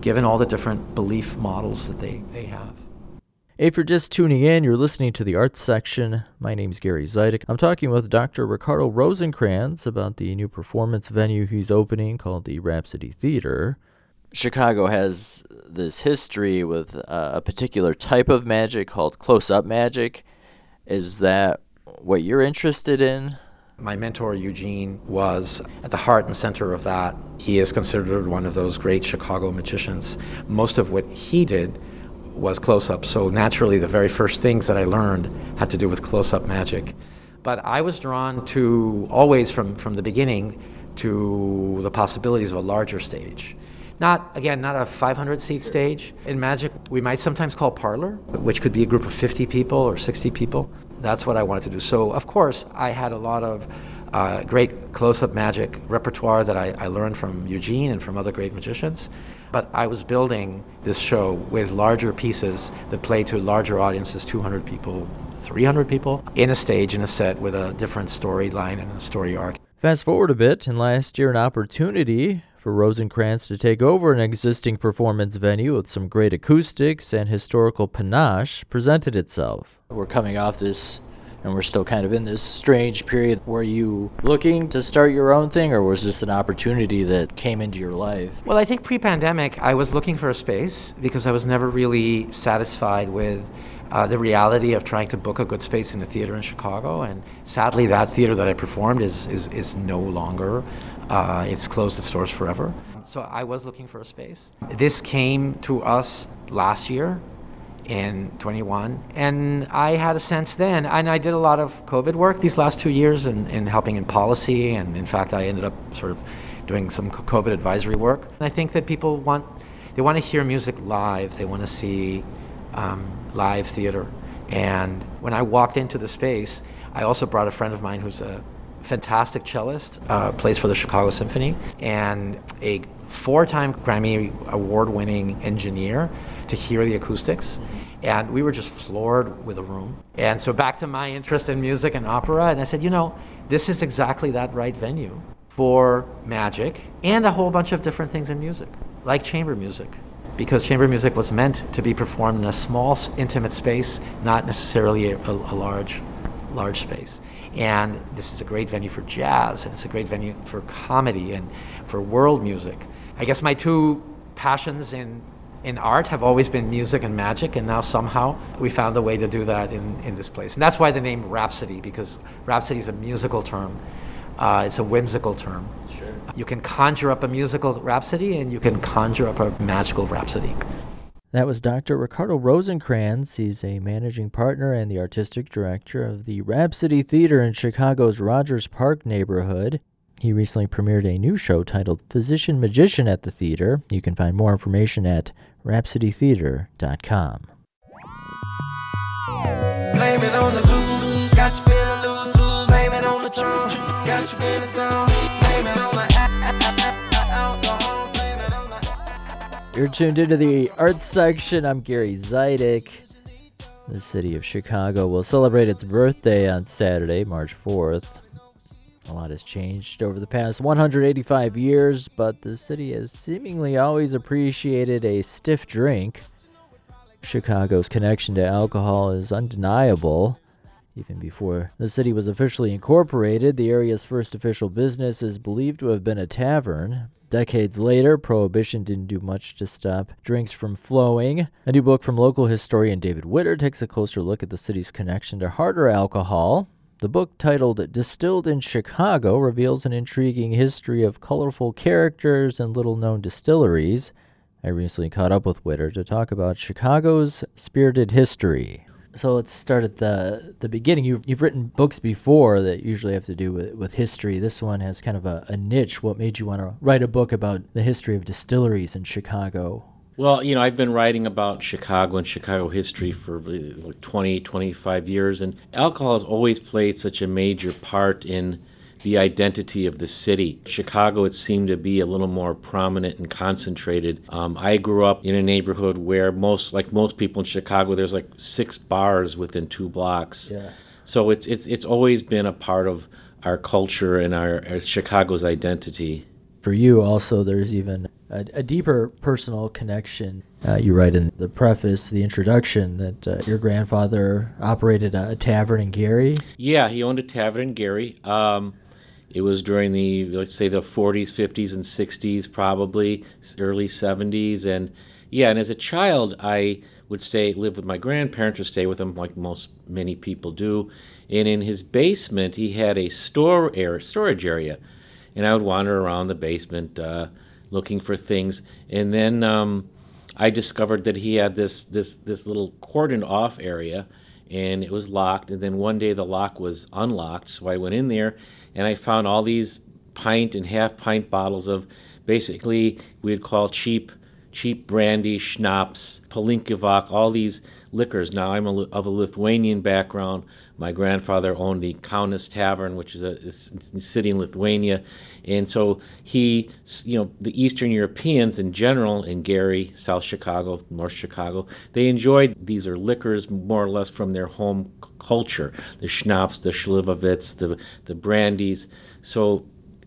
given all the different belief models that they, they have. If you're just tuning in, you're listening to the arts section. My name's Gary Zidek. I'm talking with Dr. Ricardo Rosenkranz about the new performance venue he's opening called the Rhapsody Theater. Chicago has this history with uh, a particular type of magic called close up magic. Is that what you're interested in? My mentor, Eugene, was at the heart and center of that. He is considered one of those great Chicago magicians. Most of what he did was close up, so naturally, the very first things that I learned had to do with close up magic. But I was drawn to, always from, from the beginning, to the possibilities of a larger stage. Not, again, not a 500 seat stage. In magic, we might sometimes call parlor, which could be a group of 50 people or 60 people that's what I wanted to do. So, of course, I had a lot of uh, great close up magic repertoire that I, I, learned from Eugene and from other great magicians. But I was building this show with larger pieces that play to larger audiences 200 people, 300 people in a stage, in a set with a different storyline and a story arc. Fast forward a bit, and last year, an opportunity for Rosenkranz to take over an existing performance venue with some great acoustics and historical panache presented itself. We're coming off this and we're still kind of in this strange period. Were you looking to start your own thing, or was this an opportunity that came into your life? Well, I think pre pandemic, I was looking for a space because I was never really satisfied with. Uh, the reality of trying to book a good space in a theater in Chicago, and sadly, that theater that I performed is is, is no longer. Uh, it's closed its doors forever. So I was looking for a space. This came to us last year in 21 and i had a sense then and i did a lot of covid work these last two years in, in helping in policy and in fact i ended up sort of doing some covid advisory work and i think that people want they want to hear music live they want to see um, live theater and when i walked into the space i also brought a friend of mine who's a fantastic cellist uh, plays for the chicago symphony and a four-time grammy award-winning engineer to hear the acoustics. And we were just floored with the room. And so back to my interest in music and opera, and I said, you know, this is exactly that right venue for magic and a whole bunch of different things in music, like chamber music. Because chamber music was meant to be performed in a small, intimate space, not necessarily a, a large, large space. And this is a great venue for jazz, and it's a great venue for comedy and for world music. I guess my two passions in in art have always been music and magic, and now somehow we found a way to do that in, in this place. And that's why the name Rhapsody, because Rhapsody is a musical term. Uh, it's a whimsical term. Sure. You can conjure up a musical rhapsody, and you can conjure up a magical rhapsody. That was Dr. Ricardo Rosenkranz. He's a managing partner and the artistic director of the Rhapsody Theater in Chicago's Rogers Park neighborhood. He recently premiered a new show titled Physician Magician at the theater. You can find more information at rhapsodytheater.com. Blame it on the blues, got you feeling loose, blame it on the got you in the You're tuned into the arts section. I'm Gary Zidek. The city of Chicago will celebrate its birthday on Saturday, March 4th. A lot has changed over the past 185 years, but the city has seemingly always appreciated a stiff drink. Chicago's connection to alcohol is undeniable. Even before the city was officially incorporated, the area's first official business is believed to have been a tavern. Decades later, Prohibition didn't do much to stop drinks from flowing. A new book from local historian David Witter takes a closer look at the city's connection to harder alcohol. The book, titled Distilled in Chicago, reveals an intriguing history of colorful characters and little known distilleries. I recently caught up with Witter to talk about Chicago's spirited history so let's start at the the beginning. You've you've written books before that usually have to do with, with history. This one has kind of a, a niche. What made you want to write a book about the history of distilleries in Chicago? Well, you know, I've been writing about Chicago and Chicago history for like 20, 25 years, and alcohol has always played such a major part in the identity of the city. Chicago, it seemed to be a little more prominent and concentrated. Um, I grew up in a neighborhood where most, like most people in Chicago, there's like six bars within two blocks. Yeah. So it's it's it's always been a part of our culture and our, our Chicago's identity. For you, also, there's even a, a deeper personal connection. Uh, you write in the preface, the introduction, that uh, your grandfather operated a, a, tavern in Gary. Yeah, he owned a tavern in Gary. Um, it was during the let's say the 40s, 50s, and 60s, probably early 70s, and yeah. And as a child, I would stay live with my grandparents or stay with them like most many people do. And in his basement, he had a store area, storage area, and I would wander around the basement uh, looking for things. And then um, I discovered that he had this this this little cordoned off area, and it was locked. And then one day the lock was unlocked, so I went in there and I found all these pint and half pint bottles of basically we'd call cheap cheap brandy, schnapps, palinkivac, all these liquors. Now I'm a, of a Lithuanian background. My grandfather owned the Kaunas Tavern, which is a, a, city in Lithuania, and so he, you know, the Eastern Europeans in general, in Gary, South Chicago, North Chicago, they enjoyed these are liquors more or less from their home culture, the schnapps, the slivovitz, the the brandies. So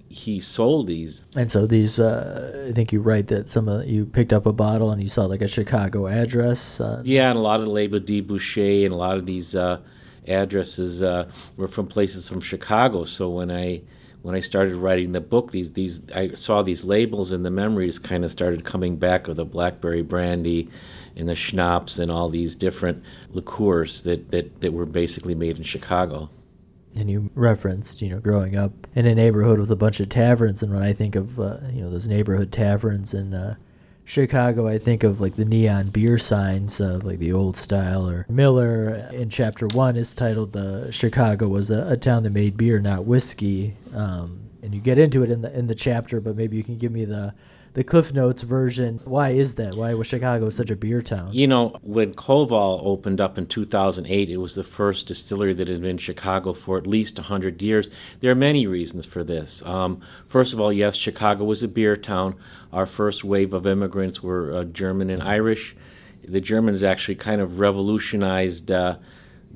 he sold these. And so these, uh, I think you write that some of you picked up a bottle and you saw like a Chicago address. Uh, yeah, and a lot of the label de Boucher and a lot of these uh, addresses uh, were from places from Chicago. So when I when I started writing the book, these these I saw these labels and the memories kind of started coming back of the blackberry brandy and the schnapps and all these different liqueurs that, that, that were basically made in Chicago. And you referenced, you know, growing up in a neighborhood with a bunch of taverns, and when I think of, uh, you know, those neighborhood taverns in uh, Chicago, I think of like the neon beer signs, uh, like the old style. Or Miller in chapter one is titled uh, "Chicago was a, a, town that made beer, not whiskey." Um, and you get into it in the in the chapter, but maybe you can give me the the Cliff Notes version. Why is that? Why was Chicago such a beer town? You know, when Koval opened up in 2008, it was the first distillery that had been in Chicago for at least 100 years. There are many reasons for this. Um, first of all, yes, Chicago was a beer town. Our first wave of immigrants were uh, German and Irish. The Germans actually kind of revolutionized. Uh,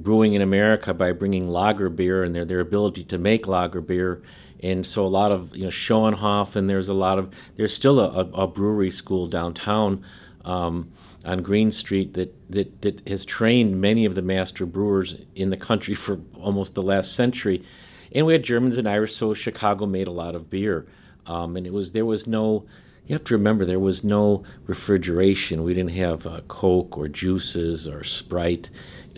brewing in America by bringing lager beer and their, their ability to make lager beer and so a lot of you know Schoenhof and there's a lot of there's still a, a, a brewery school downtown um, on Green Street that, that that has trained many of the master brewers in the country for almost the last century, and we had Germans and Irish, so Chicago made a lot of beer, um, and it was there was no you have to remember there was no refrigeration. We didn't have uh, Coke or juices or Sprite.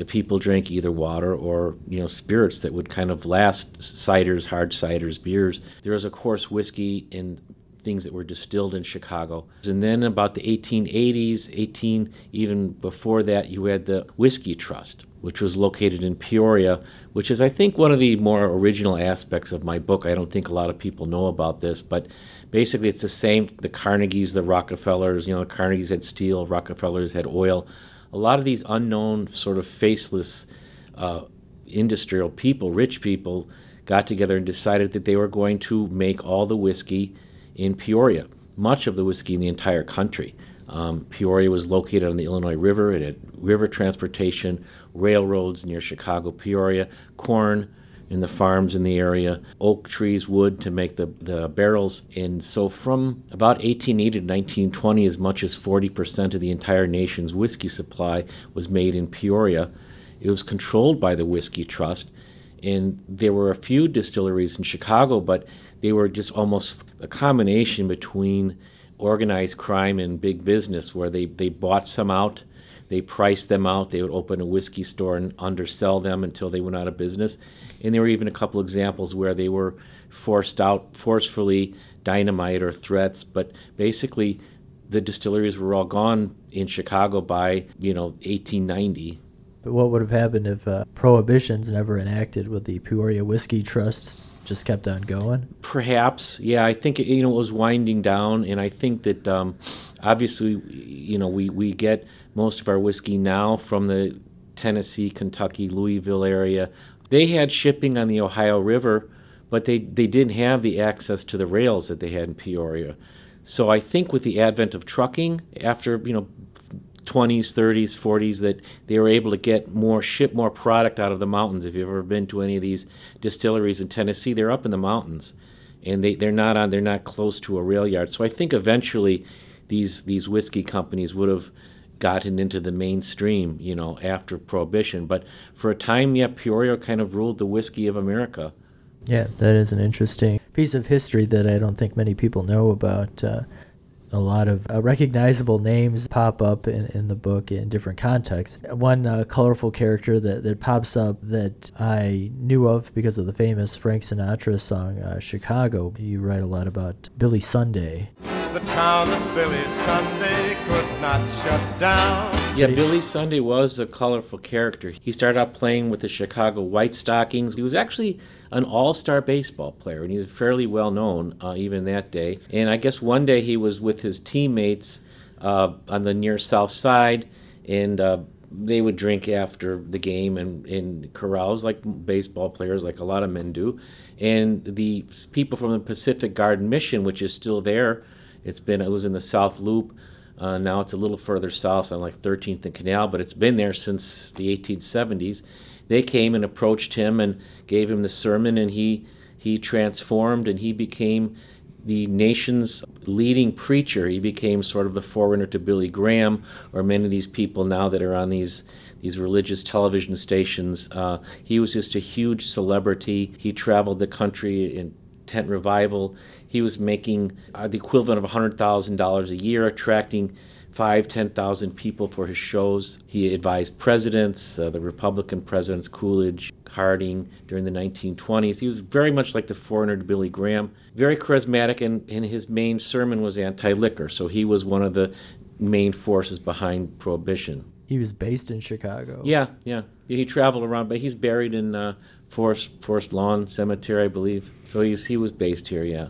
People drank either water or you know spirits that would kind of last ciders, hard ciders, beers. There was of course whiskey and things that were distilled in Chicago. And then about the 1880s, 18 even before that, you had the Whiskey Trust, which was located in Peoria, which is I think one of the more original aspects of my book. I don't think a lot of people know about this, but basically it's the same the Carnegies, the Rockefellers, you know, the Carnegies had steel, Rockefellers had oil. A lot of these unknown sort of faceless uh, industrial people, rich people got together and decided that they were going to make all the whiskey in Peoria, much of the whiskey in the entire country. Um, Peoria was located on the Illinois River. It had river transportation, railroads near Chicago, Peoria, corn in the farms in the area, oak trees, wood to make the, the barrels. And so from about 1880 to 1920, as much as 40% of the entire nation's whiskey supply was made in Peoria. It was controlled by the Whiskey Trust. And there were a few distilleries in Chicago, but they were just almost a combination between organized crime and big business where they, they bought some out, they priced them out, they would open a whiskey store and undersell them until they went out of business. And there were even a couple examples where they were forced out forcefully, dynamite or threats, but basically the distilleries were all gone in Chicago by, you know, 1890. But what would have happened if uh, prohibitions never enacted? Would the Peoria Whiskey Trust just kept on going? Perhaps, yeah. I think it, you know it was winding down, and I think that um, obviously, you know, we we get most of our whiskey now from the Tennessee, Kentucky, Louisville area. They had shipping on the Ohio River, but they they didn't have the access to the rails that they had in Peoria. So I think with the advent of trucking, after you know 20s, 30s, 40s that they were able to get more, ship more product out of the mountains. If you've ever been to any of these distilleries in Tennessee, they're up in the mountains, and they, they're not on, they're not close to a rail yard. So I think eventually these these whiskey companies would have gotten into the mainstream, you know, after Prohibition. But for a time, yeah, Peoria kind of ruled the whiskey of America. Yeah, that is an interesting piece of history that I don't think many people know about. Uh, a lot of uh, recognizable names pop up in, in the book in different contexts. One uh, colorful character that, that pops up that I knew of because of the famous Frank Sinatra song uh, Chicago. You write a lot about Billy Sunday. The town of Billy Sunday could not shut down. Yeah, Billy Sunday was a colorful character. He started out playing with the Chicago White Stockings. He was actually an all-star baseball player, and he was fairly well known uh, even that day. And I guess one day he was with his teammates uh, on the near south side, and uh, they would drink after the game and in corrals like baseball players, like a lot of men do. And the people from the Pacific Garden Mission, which is still there, it's been it was in the South Loop. Uh, now it's a little further south on like 13th and Canal, but it's been there since the 1870s they came and approached him and gave him the sermon, and he he transformed and he became the nation's leading preacher. He became sort of the forerunner to Billy Graham or many of these people now that are on these these religious television stations. Uh, he was just a huge celebrity. He traveled the country in tent revival. He was making uh, the equivalent of $100,000 a year, attracting five, 10,000 people for his shows. He advised presidents, uh, the Republican presidents, Coolidge, Harding, during the 1920s. He was very much like the foreigner to Billy Graham, very charismatic, and, and his main sermon was anti liquor. So he was one of the main forces behind Prohibition. He was based in Chicago. Yeah, yeah. He traveled around, but he's buried in uh, Forest, Forest Lawn Cemetery, I believe. So he's, he was based here, yeah.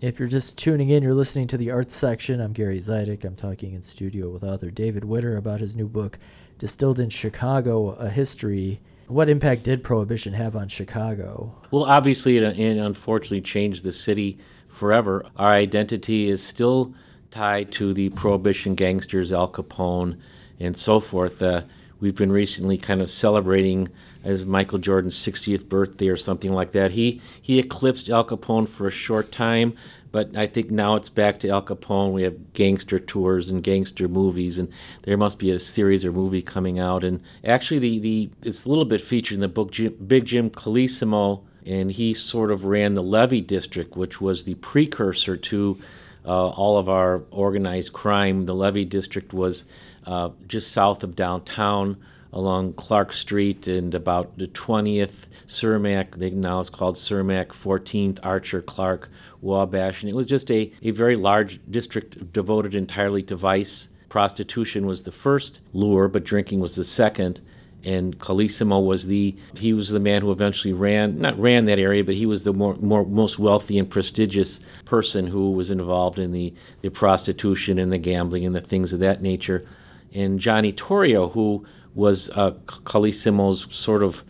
If you're just tuning in, you're listening to the arts section. I'm Gary Zidek. I'm talking in studio with author David Witter about his new book, Distilled in Chicago A History. What impact did Prohibition have on Chicago? Well, obviously, it, it unfortunately changed the city forever. Our identity is still tied to the Prohibition gangsters, Al Capone, and so forth. Uh, we've been recently kind of celebrating as Michael Jordan's 60th birthday or something like that. He he eclipsed Al Capone for a short time, but I think now it's back to Al Capone. We have gangster tours and gangster movies, and there must be a series or movie coming out. And actually, the, the it's a little bit featured in the book Jim, Big Jim Colosimo, and he sort of ran the Levee District, which was the precursor to uh, all of our organized crime. The Levee District was uh, just south of downtown along Clark Street and about the 20th, Cermak, they, now it's called Cermak, 14th, Archer, Clark, Wabash. And it was just a, a very large district devoted entirely to vice. Prostitution was the first lure, but drinking was the second and Colosimo was the he was the man who eventually ran not ran that area, but he was the more, more most wealthy and prestigious person who was involved in the, the prostitution and the gambling and the things of that nature. And Johnny Torrio, who was uh, Colosimo's sort of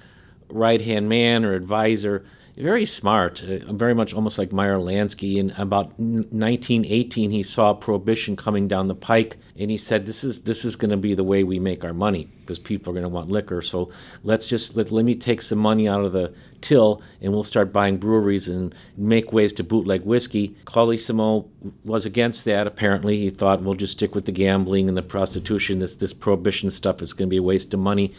right hand man or advisor, very smart, uh, very much almost like Meyer Lansky. In about 1918, he saw prohibition coming down the pike, and he said, "This is this is going to be the way we make our money because people are going to want liquor. So let's just let, let me take some money out of the till, and we'll start buying breweries and make ways to bootleg whiskey." Colosimo was against that. Apparently, he thought, "We'll just stick with the gambling and the prostitution. This this prohibition stuff is going to be a waste of money."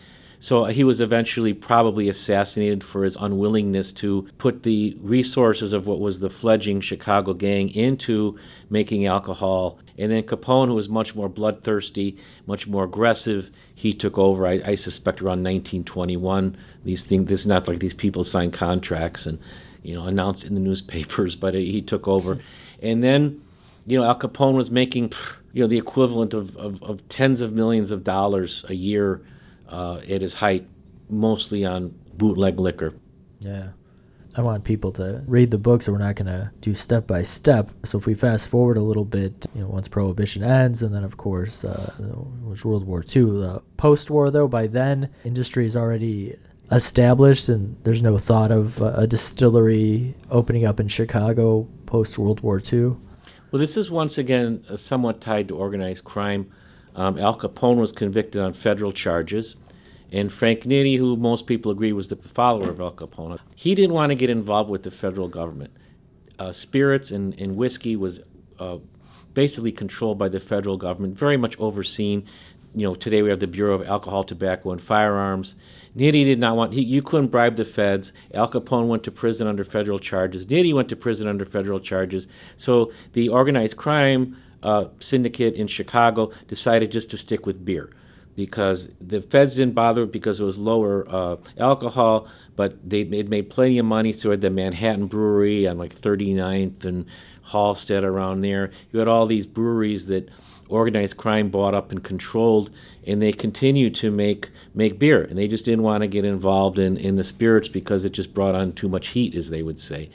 So he was eventually probably assassinated for his unwillingness to put the resources of what was the fledgling Chicago gang into making alcohol. And then Capone, who was much more bloodthirsty, much more aggressive, he took over. I, I suspect around 1921. These things, this is not like these people signed contracts and you know announced in the newspapers, but he took over. And then, you know, Al Capone was making you know the equivalent of, of, of tens of millions of dollars a year uh, at its height, mostly on bootleg liquor. Yeah. I want people to read the book, so we're not going to do step by step. So if we fast forward a little bit, you know, once Prohibition ends, and then of course, uh, was World War II. Uh, Post-war, though, by then industry is already established, and there's no thought of uh, a distillery opening up in Chicago post World War II. Well, this is once again uh, somewhat tied to organized crime. Um, Al Capone was convicted on federal charges. And Frank Nitti, who most people agree was the follower of Al Capone, he didn't want to get involved with the federal government. Uh, spirits and, and whiskey was uh, basically controlled by the federal government, very much overseen. You know, today we have the Bureau of Alcohol, Tobacco, and Firearms. Nitti did not want, he, you couldn't bribe the feds. Al Capone went to prison under federal charges. Nitti went to prison under federal charges. So the organized crime uh, syndicate in Chicago decided just to stick with beer because the feds didn't bother because it was lower uh, alcohol, but they it made plenty of money. So at the Manhattan Brewery on like 39th and Halsted around there, you had all these breweries that organized crime bought up and controlled, and they continued to make make beer, and they just didn't want to get involved in in the spirits because it just brought on too much heat, as they would say.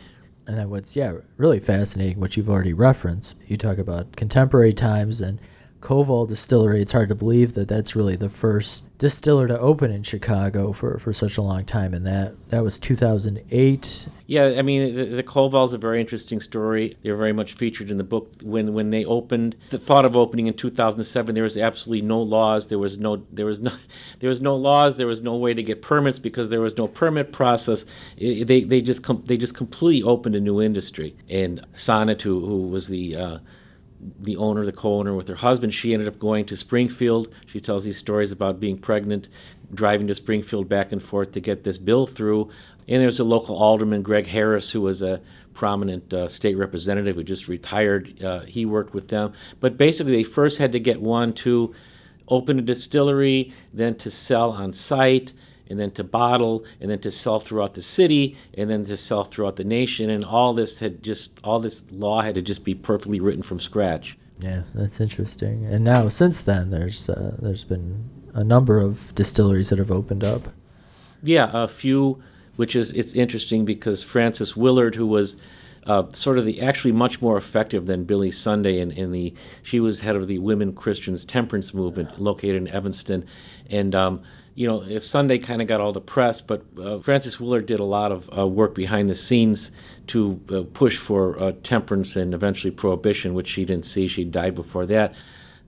And what's yeah really fascinating, what you've already referenced. You talk about contemporary times and Koval Distillery. It's hard to believe that that's really the first distiller to open in Chicago for, for such a long time, and that that was 2008. Yeah, I mean the, the is a very interesting story. They're very much featured in the book. When when they opened, the thought of opening in 2007, there was absolutely no laws. There was no there was no there was no laws. There was no way to get permits because there was no permit process. It, they they just com- they just completely opened a new industry. And Sonat, who, who was the uh, the owner, the co-owner, with her husband. She ended up going to Springfield. She tells these stories about being pregnant, driving to Springfield back and forth to get this bill through. And there's a local alderman, Greg Harris, who was a prominent uh, state representative who just retired. Uh, he worked with them. But basically, they first had to get one to open a distillery, then to sell on site and then to bottle, and then to sell throughout the city, and then to sell throughout the nation. And all this had just, all this law had to just be perfectly written from scratch. Yeah, that's interesting. And now, since then, there's uh, there's been a number of distilleries that have opened up. Yeah, a FEW, which is it's interesting because Frances Willard, who was uh, sort of the actually much more effective than Billy Sunday in, in the she was head of the Women Christians Temperance Movement located in Evanston, and um, you know, Sunday kind of got all the press, but uh, Frances Willard did a lot of uh, work behind the scenes to uh, push for uh, temperance and eventually prohibition, which she didn't see. She died before that.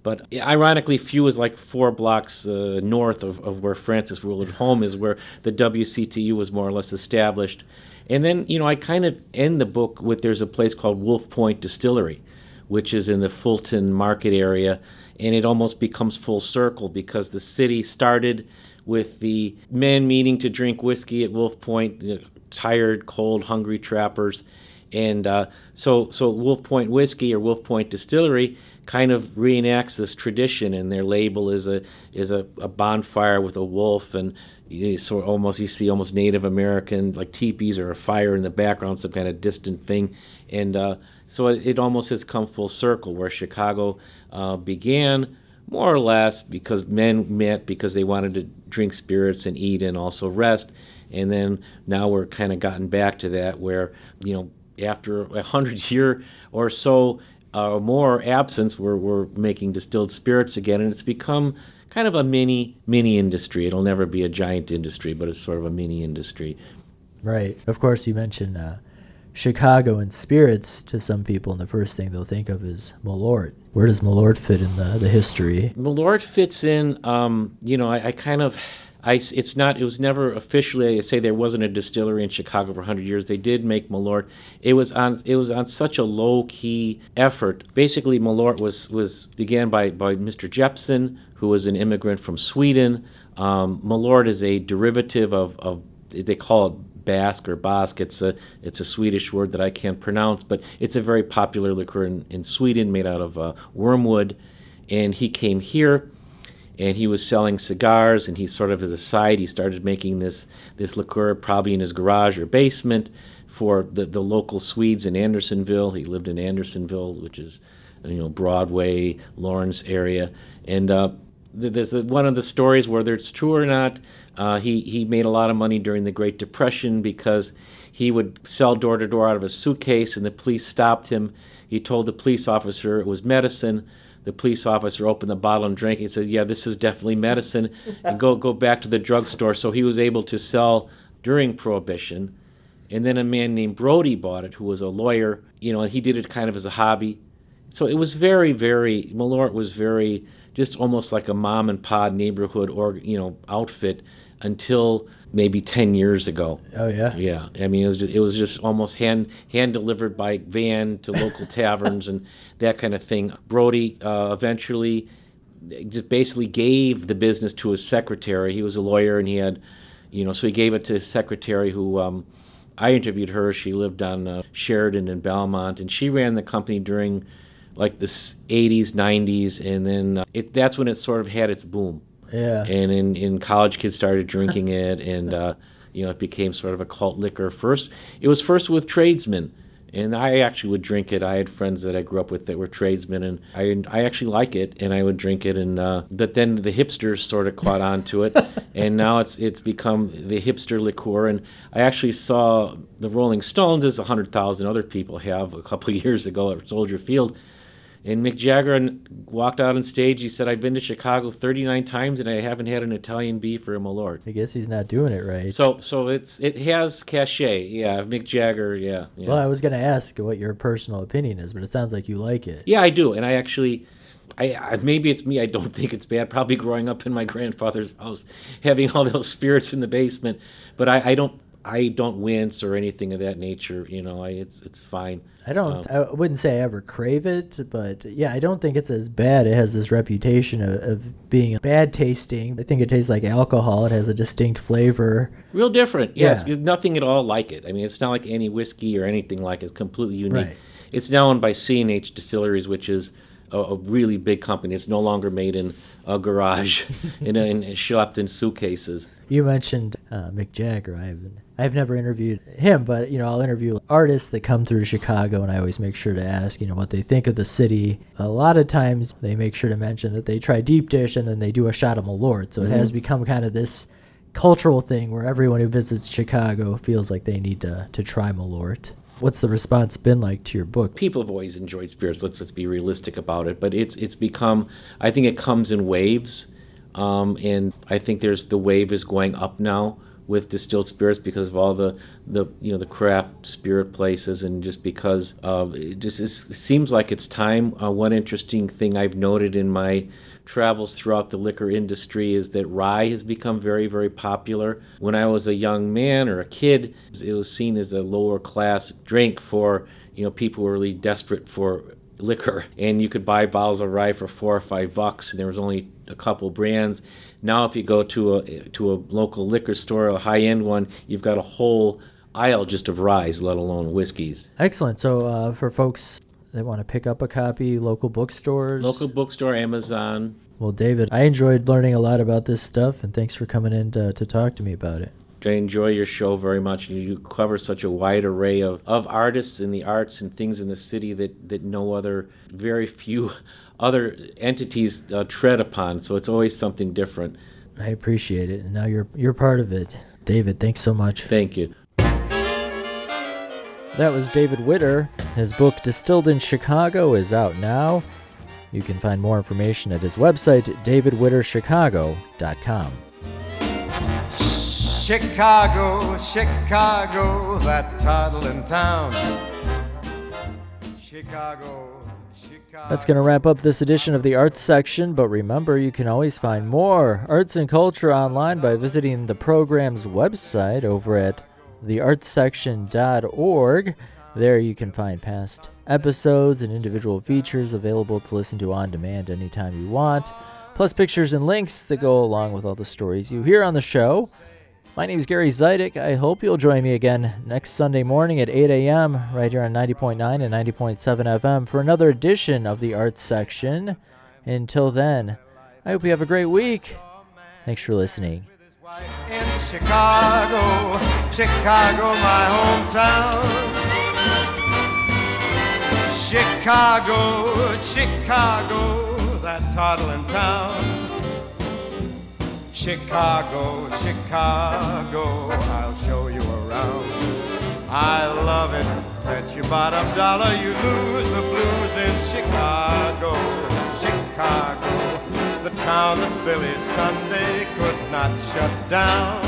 But ironically, FEW is like four blocks uh, north of, of where Frances Willard's home is, where the WCTU was more or less established. And then, you know, I kind of end the book with there's a place called Wolf Point Distillery, which is in the Fulton Market area, and it almost becomes full circle because the city started with the men meeting to drink whiskey at Wolf Point, you know, tired, cold, hungry trappers. And uh, so, so Wolf Point Whiskey or Wolf Point Distillery kind of reenacts this tradition, and their label is a is a, a bonfire with a wolf, and you sort almost you see almost Native American like teepees or a fire in the background, some kind of distant thing, and uh, so it, it, almost has come full circle where Chicago uh, began more or less because men met because they wanted to drink spirits and eat and also rest, and then now we're kind of gotten back to that where you know after a hundred year or so uh, more absence, we're, we're making distilled spirits again, and it's become kind of a mini mini industry. It'll never be a giant industry, but it's sort of a mini industry. Right. Of course, you mentioned uh, Chicago and spirits to some people, and the first thing they'll think of is Malort. Where does Malort fit in the, the history? Malort fits in. Um, you know, I, I kind of I, it's not. It was never officially. I say there wasn't a distillery in Chicago for 100 years. They did make Malort. It was on. It was on such a low key effort. Basically, Malort was was began by by Mr. Jeppson, who was an immigrant from Sweden. Um, Malort is a derivative of, of they call it Basque or Basque. It's a it's a Swedish word that I can't pronounce, but it's a very popular liquor in, in Sweden, made out of uh, wormwood. And he came here and he was selling cigars and he sort of as a side he started making this this liqueur probably in his garage or basement for the, the local Swedes in Andersonville. He lived in Andersonville, which is you know Broadway, Lawrence area, and uh, there's one of the stories whether it's true or not. Uh, he he made a lot of money during the Great Depression because he would sell door to door out of a suitcase, and the police stopped him. He told the police officer it was medicine the police officer opened the bottle and drank it. He said, "Yeah, this is definitely medicine," and go go back to the drugstore. So he was able to sell during Prohibition, and then a man named Brody bought it, who was a lawyer. You know, and he did it kind of as a hobby. So it was very, very Malort was very just almost like a mom and pop neighborhood or you know outfit until maybe 10 years ago. Oh yeah. Yeah. I mean it was just, it was just almost hand hand delivered by van to local taverns and that kind of thing. Brody uh, eventually just basically gave the business to his secretary. He was a lawyer and he had you know so he gave it to his secretary who um, I interviewed her. She lived on uh, Sheridan in Belmont and she ran the company during like the 80s, 90s and then uh, it, that's when it sort of had its boom yeah. And in, in college, kids started drinking it, and uh, you know it became sort of a cult liquor. First, it was first with tradesmen, and I actually would drink it. I had friends that I grew up with that were tradesmen, and I I actually like it, and I would drink it. And uh, but then the hipsters sort of caught on to it, and now it's it's become the hipster liqueur. And I actually saw the Rolling Stones, as a hundred thousand other people have, a couple of years ago at Soldier Field and Mick Jagger walked out on stage. He said, "I've been to Chicago 39 times and I haven't had an Italian beef or a Malort." I guess he's not doing it right. So, so it's it has cachet. Yeah, Mick Jagger. Yeah. yeah. Well, I was gonna ask what your personal opinion is, but it sounds like you like it. Yeah, I do, and I actually. I, I, maybe it's me. I don't think it's bad. Probably growing up in my grandfather's house, having all those spirits in the basement, but I, I don't I don't wince or anything of that nature. You know, I, it's it's fine. I don't. Um, I wouldn't say I ever crave it, but yeah, I don't think it's as bad. It has this reputation of, of being bad tasting. I think it tastes like alcohol. It has a distinct flavor. Real different. Yeah, yeah. it's nothing at all like it. I mean, it's not like any whiskey or anything like it. It's completely unique. Right. It's now owned by C&H Distilleries, which is a, a, really big company. It's no longer made in a garage in, a, in shipped in suitcases. You mentioned uh, Mick Jagger. I haven't I've never interviewed him, but you know, I'll interview artists that come through Chicago, and I always make sure to ask, you know, what they think of the city. A lot of times, they make sure to mention that they try deep dish and then they do a shot of Malort. So mm-hmm. it has mm-hmm. become kind of this cultural thing where everyone who visits Chicago feels like they need to to try Malort. What's the response been like to your book? People have always enjoyed spirits. Let's let's be realistic about it. But it's it's become. I think it comes in waves, um, and I think there's the wave is going up now with distilled spirits because of all the, the you know the craft spirit places and just because of it just it seems like it's time. Uh, one interesting thing I've noted in my travels throughout the liquor industry is that rye has become very very popular. When I was a young man or a kid, it was seen as a lower class drink for you know people who were really desperate for liquor and you could buy bottles of rye for four or five bucks and there was only a couple brands now, if you go to a to a local liquor store, a high end one, you've got a whole aisle just of ryes, let alone whiskeys. Excellent. So uh, for folks that want to pick up a copy, local bookstores. Local bookstore, Amazon. Well, David, I enjoyed learning a lot about this stuff, and thanks for coming in to, to talk to me about it. I enjoy your show very much. You, you cover such a wide array of, of artists in the arts and things in the city that, that no other, very few other entities uh, tread upon. So it's always something different. I appreciate it, and now you're you're part of it. David, thanks so much. Thank you. That was David Witter. His book Distilled in Chicago is out now. You can find more information at his website, davidwitterchicago.com. Chicago, Chicago, that toddling town. Chicago. Chicago. That's going to wrap up this edition of the arts section, but remember you can always find more arts and culture online by visiting the program's website over at theartsection.org. There you can find past episodes and individual features available to listen to on demand anytime you want, plus pictures and links that go along with all the stories you hear on the show. My name is Gary Zidek. I hope you'll join me again next Sunday morning at 8 a.m. right here on 90.9 and 90.7 FM for another edition of the Arts Section. Until then, I hope you have a great week. Thanks for listening. In Chicago, Chicago, my hometown. Chicago, Chicago, that toddling town. Chicago, Chicago, I'll show you around. I love it. Bet your bottom dollar you lose the blues in Chicago, Chicago, the town that Billy Sunday could not shut down.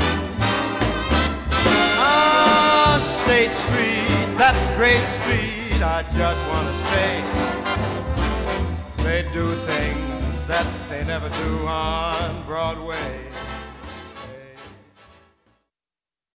On State Street, that great street, I just want to say, they do things that they never do on Broadway.